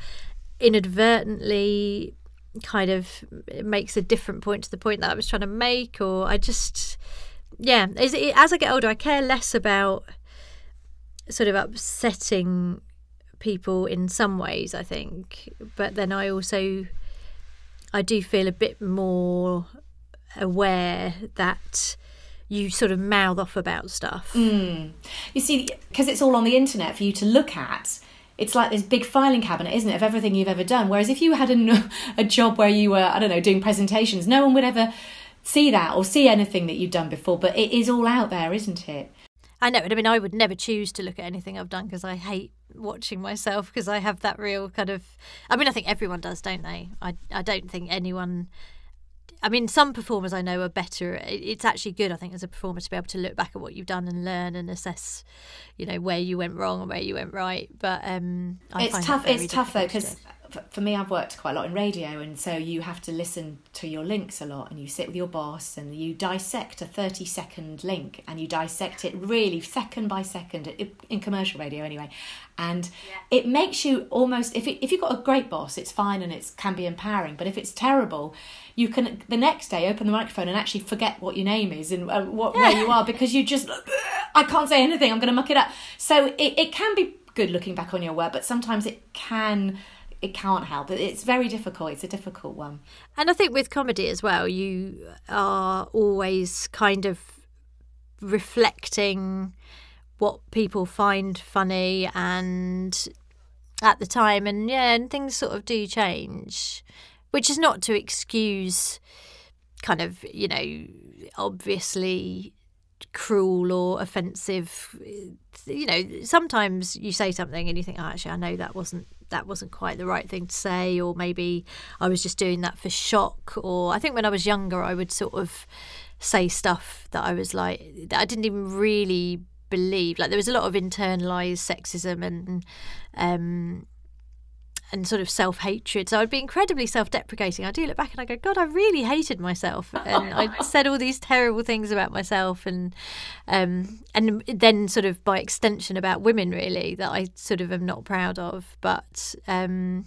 inadvertently kind of makes a different point to the point that I was trying to make, or I just, yeah, as, I get older, I care less about sort of upsetting people in some ways, I think. But then I also I do feel a bit more aware that you sort of mouth off about stuff. Mm. You see, because it's all on the internet for you to look at. It's like this big filing cabinet, isn't it, of everything you've ever done. Whereas if you had a, <laughs> a job where you were, I don't know, doing presentations, no one would ever see that or see anything that you've done before. But it is all out there, isn't it? I know. I mean, I would never choose to look at anything I've done because I hate watching myself because I have that real kind of. I mean, I think everyone does, don't they? I I don't think anyone. I mean, some performers I know are better. It's actually good, I think, as a performer to be able to look back at what you've done and learn and assess, you know, where you went wrong and where you went right. But um, it's tough. It's tough though because for me, I've worked quite a lot in radio, and so you have to listen to your links a lot, and you sit with your boss and you dissect a 30 second link and you dissect it really second by second in commercial radio anyway. And yeah. it makes you almost, if, it, if you've got a great boss, it's fine and it can be empowering, but if it's terrible, you can the next day open the microphone and actually forget what your name is and uh, what, yeah. where you are because you just, <laughs> I can't say anything, I'm going to muck it up. So it, it can be good looking back on your work, but sometimes it can it can't help. It's very difficult. It's a difficult one. And I think with comedy as well, you are always kind of reflecting what people find funny and at the time and yeah and things sort of do change which is not to excuse kind of you know obviously cruel or offensive you know sometimes you say something and you think oh, actually I know that wasn't that wasn't quite the right thing to say or maybe I was just doing that for shock or I think when I was younger I would sort of say stuff that I was like I didn't even really believe. Like there was a lot of internalized sexism and um and sort of self hatred. So I'd be incredibly self deprecating. I do look back and I go, God, I really hated myself, <laughs> and I said all these terrible things about myself, and um, and then sort of by extension about women, really that I sort of am not proud of. But um,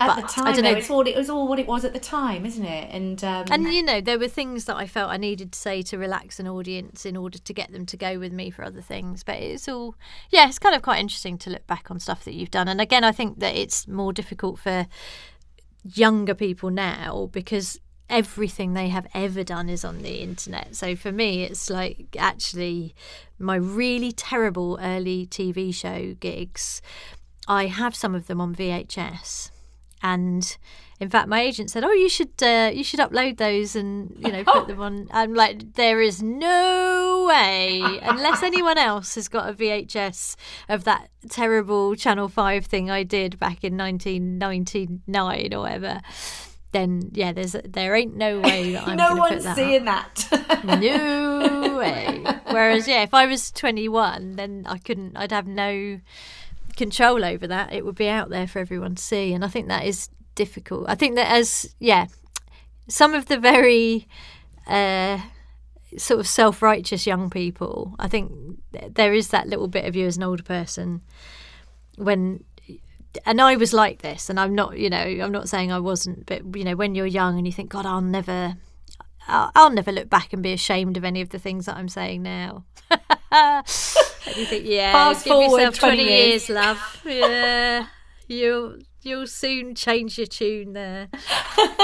at but, the time, I though, it's all it was all what it was at the time, isn't it? And um... and you know, there were things that I felt I needed to say to relax an audience in order to get them to go with me for other things. But it's all, yeah, it's kind of quite interesting to look back on stuff that you've done. And again, I think that it's more difficult for younger people now because everything they have ever done is on the internet. So for me, it's like actually my really terrible early TV show gigs. I have some of them on VHS and in fact my agent said oh you should uh, you should upload those and you know put them on. I'm like there is no way unless anyone else has got a vhs of that terrible channel 5 thing i did back in 1999 or whatever then yeah there's there ain't no way that i'm <laughs> no one's put that seeing up. that. No way. <laughs> Whereas yeah if i was 21 then i couldn't i'd have no control over that, it would be out there for everyone to see. And I think that is difficult. I think that as, yeah, some of the very uh, sort of self righteous young people, I think there is that little bit of you as an older person when. And I was like this, and I'm not, you know, I'm not saying I wasn't, but you know, when you're young and you think, God, I'll never, I'll, I'll never look back and be ashamed of any of the things that I'm saying now. <laughs> <laughs> you think, yeah, Fast give forward yourself 20 years, years love. Yeah, you'll you'll soon change your tune there.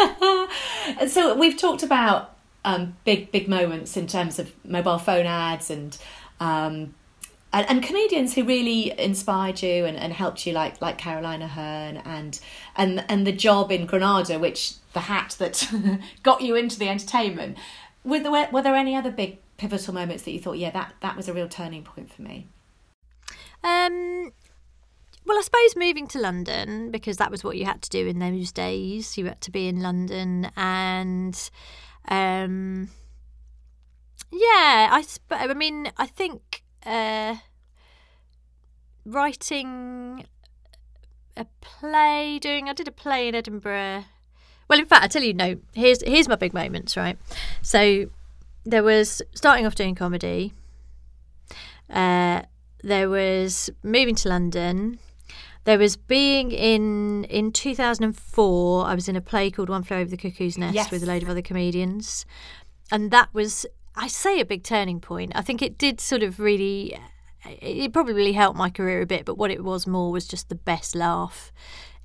<laughs> so we've talked about um, big big moments in terms of mobile phone ads and. Um, and, and, comedians who really inspired you and, and helped you, like like Caroline Aherne and and and the job in Granada, which the hat that <laughs> got you into the entertainment. Were there, were there any other big pivotal moments that you thought, yeah, that that was a real turning point for me? Um, well, I suppose moving to London because that was what you had to do in those days. You had to be in London, and um, yeah, I. I mean, I think uh, writing a play, doing. I did a play in Edinburgh. Well, in fact, I tell you, no. Here's here's my big moments, right? So there was starting off doing comedy. Uh, there was moving to London. There was being in in 2004. I was in a play called One Flew Over the Cuckoo's Nest yes. with a load of other comedians, and that was I say a big turning point. I think it did sort of really. It probably helped my career a bit, but what it was more was just the best laugh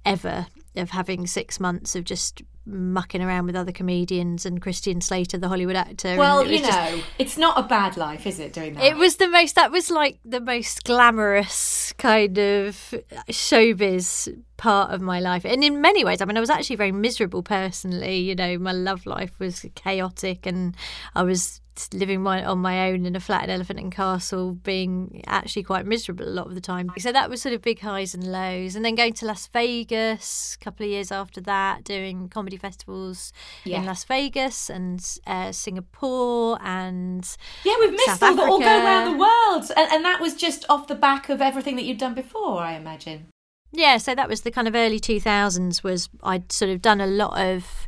ever of having six months of just mucking around with other comedians and Christian Slater, the Hollywood actor. Well, you know, just, it's not a bad life, is it? Doing that, it was the most. That was like the most glamorous kind of showbiz part of my life, and in many ways, I mean, I was actually very miserable personally. You know, my love life was chaotic, and I was living my, on my own in a flat in Elephant and Castle, being actually quite miserable a lot of the time. So that was sort of big highs and lows. And then going to Las Vegas couple of years after that, doing comedy festivals yeah. in Las Vegas and uh, Singapore and yeah, we've missed South all, Africa. all go around the world, and, and that was just off the back of everything that you'd done before, I imagine. yeah, so that was the kind of early 2000s was I'd sort of done a lot of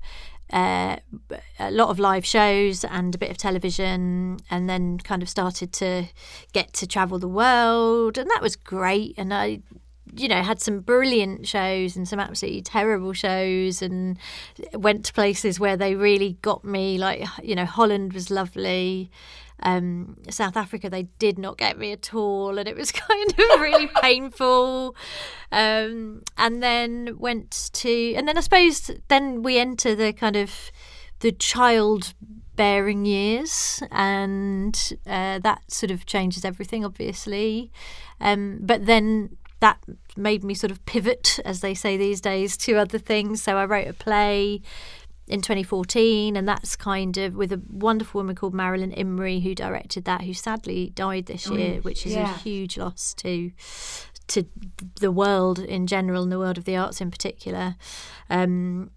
uh, a lot of live shows and a bit of television, and then kind of started to get to travel the world, and that was great. And I, you know, had some brilliant shows and some absolutely terrible shows, and went to places where they really got me. Like, you know, Holland was lovely. Um, South Africa, they did not get me at all, and it was <laughs> kind of really painful. Um, and then went to, and then I suppose then we enter the kind of the child bearing years, and uh, that sort of changes everything, obviously. Um, but then that made me sort of pivot, as they say these days, to other things. So I wrote a play in 2014, and that's kind of with a wonderful woman called Marilyn Imrie who directed that, who sadly died this year, which is yeah. a huge loss to to the world in general and the world of the arts in particular. Um,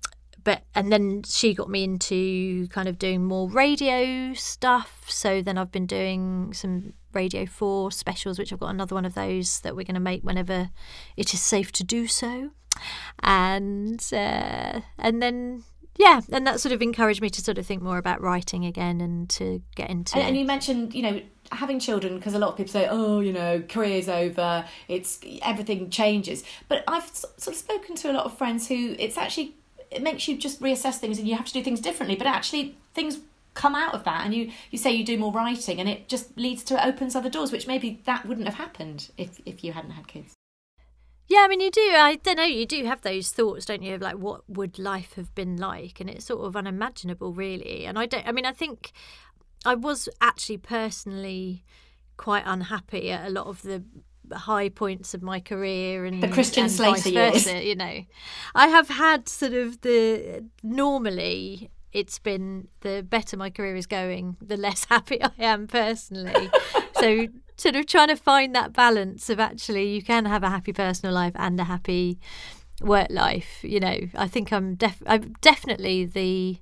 but and then she got me into kind of doing more radio stuff. So then I've been doing some Radio 4 specials, which I've got another one of those that we're going to make whenever it is safe to do so. And uh, and then yeah, and that sort of encouraged me to sort of think more about writing again and to get into. And, and you mentioned, you know, having children because a lot of people say, "Oh, you know, career's over. It's everything changes." But I've sort of spoken to a lot of friends who it's actually it makes you just reassess things and you have to do things differently. But actually, things come out of that, and you you say you do more writing, and it just leads to it opens other doors, which maybe that wouldn't have happened if if you hadn't had kids. Yeah, I mean, you do. I don't know. You do have those thoughts, don't you? Of like, what would life have been like? And it's sort of unimaginable, really. And I don't. I mean, I think I was actually personally quite unhappy at a lot of the high points of my career and the Christian and Slater years. You know, I have had sort of the normally it's been the better my career is going, the less <laughs> happy I am personally. <laughs> so sort of trying to find that balance of actually you can have a happy personal life and a happy work life. You know, I think I'm def I'm definitely the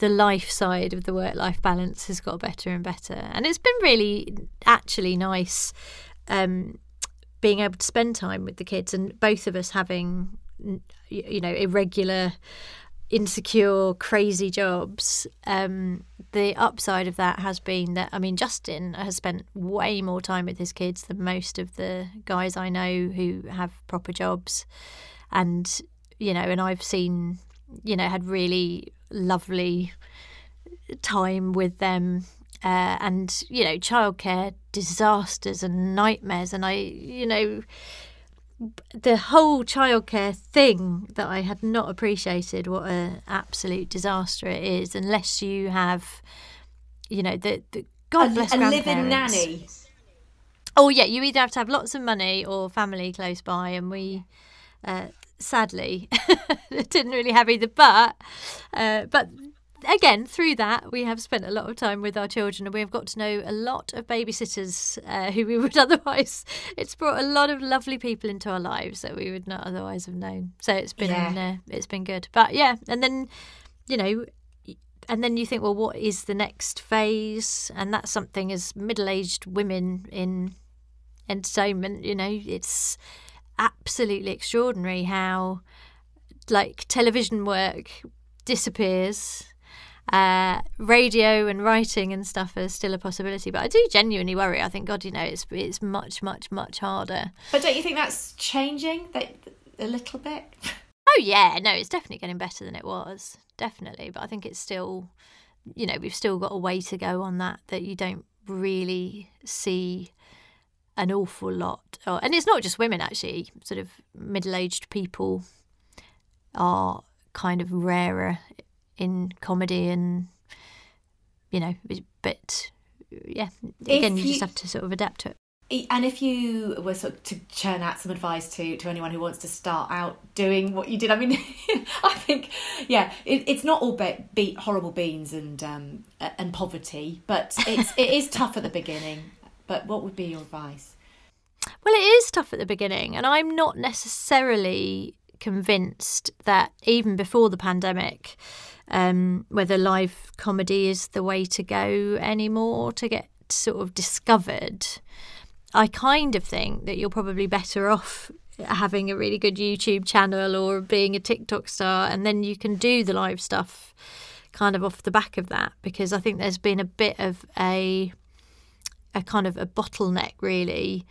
the life side of the work life balance has got better and better, and it's been really actually nice. Um, being able to spend time with the kids and both of us having you know irregular insecure, crazy jobs. Um, the upside of that has been that I mean, Justin has spent way more time with his kids than most of the guys I know who have proper jobs, and you know, and I've seen, you know, had really lovely time with them. Uh, and you know, childcare disasters and nightmares, and I, you know, the whole childcare thing that I had not appreciated what an absolute disaster it is unless you have, you know, the, the God a, bless a living nanny. Oh yeah, you either have to have lots of money or family close by, and we. Uh, sadly <laughs> didn't really have either but uh, but again, through that, we have spent a lot of time with our children and we have got to know a lot of babysitters uh, who we <laughs> would otherwise, it's brought a lot of lovely people into our lives that we would not otherwise have known. So it's been, yeah. uh, it's been good. But yeah, and then, you know, and then you think, well, what is the next phase? And that's something as middle aged women in entertainment, you know, it's absolutely extraordinary how like television work disappears uh, radio and writing and stuff are still a possibility, but I do genuinely worry. I think God, you know, it's it's much, much, much harder. But don't you think that's changing that a little bit? <laughs> Oh yeah, no, it's definitely getting better than it was, definitely. But I think it's still, you know, we've still got a way to go on that. That you don't really see an awful lot, and it's not just women actually. Sort of middle-aged people are kind of rarer in comedy and you know but yeah again you, you, just have to sort of adapt to it and if you were sort of to churn out some advice to, to anyone who wants to start out doing what you did, I mean, <laughs> I think, yeah, it, it's not all be, be horrible beans and um, and poverty, but it's it is <laughs> tough at the beginning. But what would be your advice? Well, it is tough at the beginning, and I'm not necessarily convinced that even before the pandemic, um, whether live comedy is the way to go anymore to get sort of discovered. I kind of think that you're probably better off having a really good YouTube channel or being a TikTok star, and then you can do the live stuff kind of off the back of that because I think there's been a bit of a a kind of a bottleneck really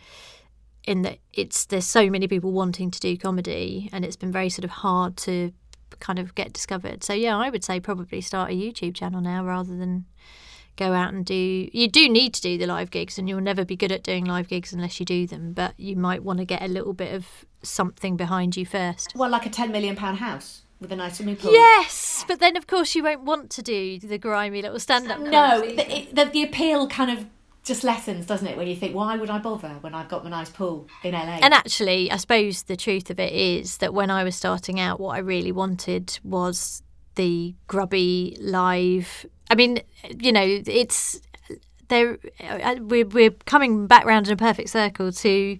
in that it's there's so many people wanting to do comedy and it's been very sort of hard to kind of get discovered. So yeah, I would say probably start a YouTube channel now rather than go out and do you do need to do the live gigs and you'll never be good at doing live gigs unless you do them, but you might want to get a little bit of something behind you first. Well, like a 10 million pound house with a nice swimming pool. Yes, but then of course you won't want to do the grimy little stand up. No, the, it, the, the appeal kind of just lessens, doesn't it? When you think, why would I bother when I've got my nice pool in LA? And actually, I suppose the truth of it is that when I was starting out, what I really wanted was the grubby live. I mean, you know, it's there. uh, We're we're coming back round in a perfect circle to.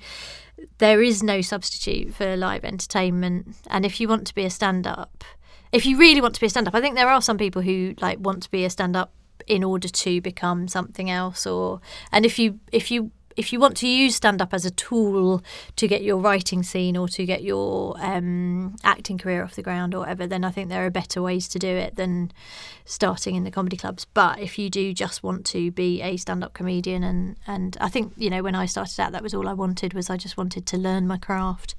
There is no substitute for live entertainment, and if you want to be a stand-up, if you really want to be a stand-up, I think there are some people who like want to be a stand-up in order to become something else or and if you if you if you want to use stand up as a tool to get your writing seen or to get your um, acting career off the ground or whatever, then I think there are better ways to do it than starting in the comedy clubs. But if you do just want to be a stand up comedian, and, and I think, you know, when I started out, that was all I wanted was I just wanted to learn my craft.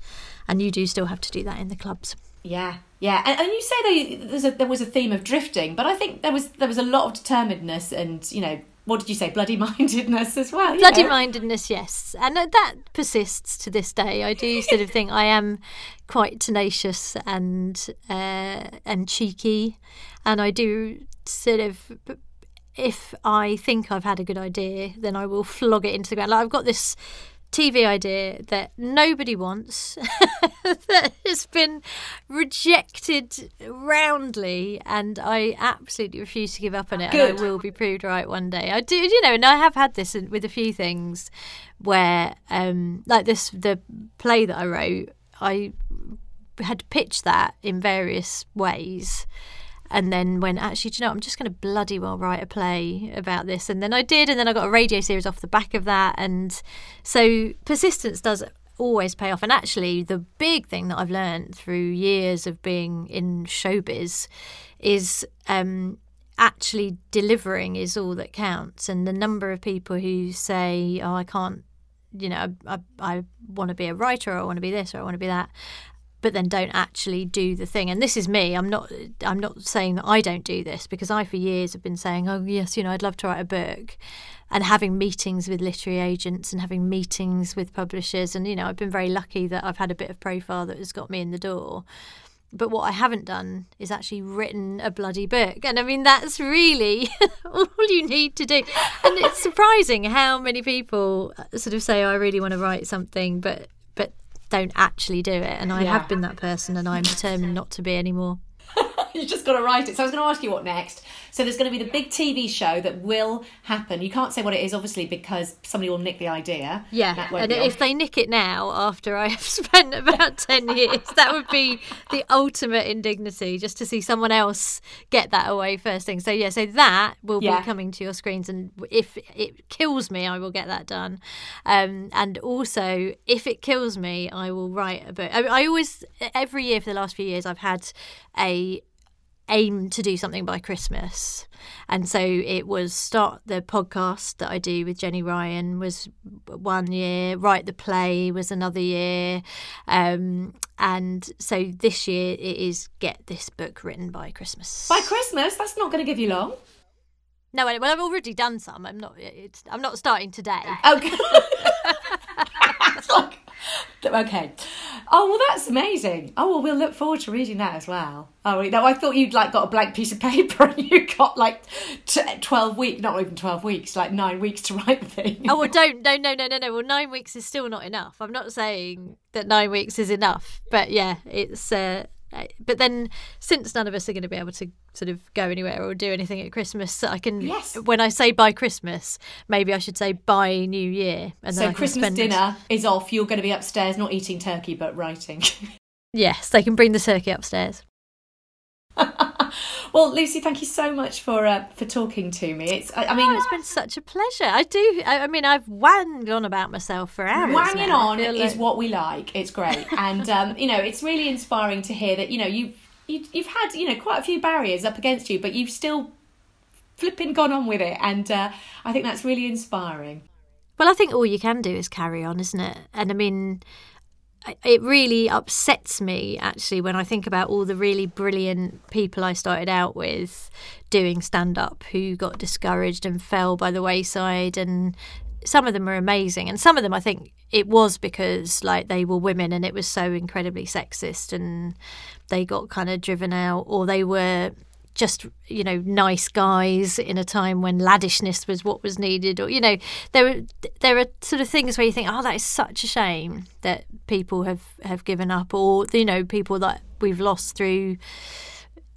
And you do still have to do that in the clubs. Yeah, yeah, and, and you say they, a, there was a theme of drifting, but I think there was there was a lot of determinedness and you know what did you say, bloody <laughs> mindedness as well. Bloody know? mindedness, yes, and that persists to this day. I do sort of think I am quite tenacious and uh, and cheeky, and I do sort of. If I think I've had a good idea, then I will flog it into the ground. Like I've got this TV idea that nobody wants, <laughs> that has been rejected roundly, and I absolutely refuse to give up on it. Good. And I will be proved right one day. I do, you know, and I have had this with a few things where, um, like this, the play that I wrote, I had pitched that in various ways and then went actually do you know i'm just going to bloody well write a play about this. And then i did and then i got a radio series off the back of that. And so persistence does always pay off. And actually the big thing that i've learned through years of being in showbiz is um actually delivering is all that counts. And the number of people who say oh i can't you know i, I, I want to be a writer or i want to be this or i want to be that but then don't actually do the thing. And this is me. I'm not. I'm not saying that I don't do this because I, for years, have been saying, "Oh yes, you know, I'd love to write a book," and having meetings with literary agents and having meetings with publishers. And you know, I've been very lucky that I've had a bit of profile that has got me in the door. But what I haven't done is actually written a bloody book. And I mean, that's really <laughs> all you need to do. And it's surprising how many people uh, sort of say, oh, I really want to write something, but don't actually do it. And I Yeah. have been that person and I'm determined not to be anymore. <laughs> you just got to write it. So I was going to ask you what next. So there's going to be the big TV show that will happen. You can't say what it is, obviously, because somebody will nick the idea. Yeah, and if on. they nick it now after I have <laughs> spent about 10 years, that would be the ultimate indignity just to see someone else get that away first thing. So, yeah, so that will Yeah. be coming to your screens. And if it kills me, I will get that done. Um, and also, if it kills me, I will write a book. I, I always, every year for the last few years, I've had a aim to do something by Christmas. And so it was start the podcast that I do with Jenny Ryan was one year, write the play was another year. Um, and so this year it is get this book written by Christmas. By Christmas, that's not going to give you long. no, well I've already done some. I'm not it's I'm not starting today. Okay. <laughs> <laughs> Okay. Oh well, that's amazing. Oh well, we'll look forward to reading that as well. Oh no, I thought you'd like got a blank piece of <laughs> paper and you got like t- twelve weeks, not even twelve weeks, like nine weeks to write the thing. Oh well, don't no no no no no. Well, nine weeks is still not enough. I'm not saying that nine weeks is enough, but yeah, it's. Uh, Uh, but then, since none of us are going to be able to sort of go anywhere or do anything at Christmas, I can. Yes. When I say by Christmas, maybe I should say by New Year, and so Christmas dinner is off. You're going to be upstairs, not eating turkey, but writing. <laughs> Yes, they can bring the turkey upstairs. <laughs> Well, Lucy, thank you so much for uh, for talking to me. It's, I, I mean, oh, it's been such a pleasure. I do. I, I mean, I've wanged on about myself for hours. Wanging now. on is what we like. It's great, and um, you know, it's really inspiring to hear that you know you you you've had you know quite a few barriers up against you, but you've still flipping gone on with it, and uh, I think that's really inspiring. Well, I think all you can do is carry on, isn't it? And I mean, it really upsets me actually when I think about all the really brilliant people I started out with doing stand up who got discouraged and fell by the wayside and some of them are amazing and some of them I think it was because like they were women and it was so incredibly sexist and they got kind of driven out or they were just you know nice guys in a time when laddishness was what was needed or you know there are there are sort of things where you think oh that is such a shame that people have have given up or you know people that we've lost through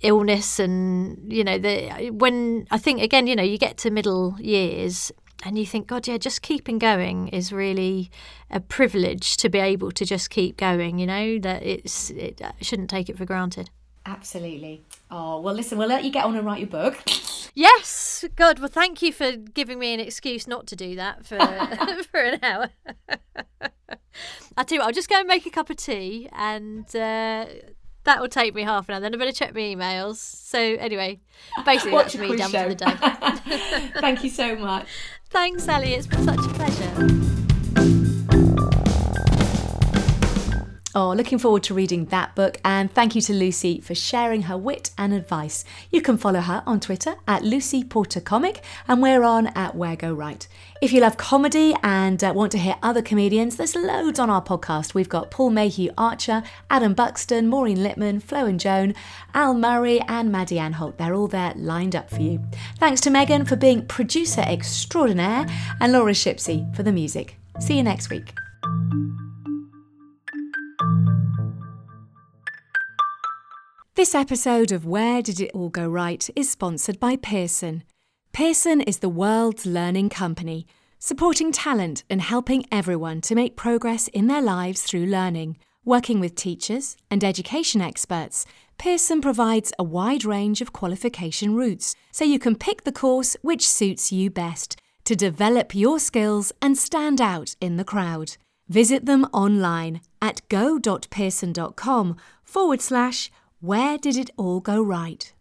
illness and you know the when I think again you know you get to middle years and you think god yeah just keeping going is really a privilege to be able to just keep going you know that it's it I shouldn't take it for granted Absolutely. Oh, well, listen, we'll let you get on and write your book. Yes, God. Well, thank you for giving me an excuse not to do that for <laughs> <laughs> for an hour. <laughs> I tell you what, I'll just go and make a cup of tea, and uh, that will take me half an hour. Then I better check my emails. So anyway, basically Watch that's me done show. for the day. thank you so much. Thanks, Ellie. It's been such a pleasure. Oh, looking forward to reading that book, and thank you to Lucy for sharing her wit and advice. You can follow her on Twitter at Lucy Porter Comic, and we're on at Where Go Right. If you love comedy and uh, want to hear other comedians, there's loads on our podcast. We've got Paul Mayhew Archer, Adam Buxton, Maureen Lipman, Flo and Joan, Al Murray, and Maddie Ann Holt. They're all there lined up for you. Thanks to Megan for being producer extraordinaire, and Laura Shipsey for the music. See you next week. This episode of Where Did It All Go Right is sponsored by Pearson. Pearson is the world's learning company, supporting talent and helping everyone to make progress in their lives through learning. Working with teachers and education experts, Pearson provides a wide range of qualification routes so you can pick the course which suits you best to develop your skills and stand out in the crowd. Visit them online at go.pearson.com forward slash where did it all go right?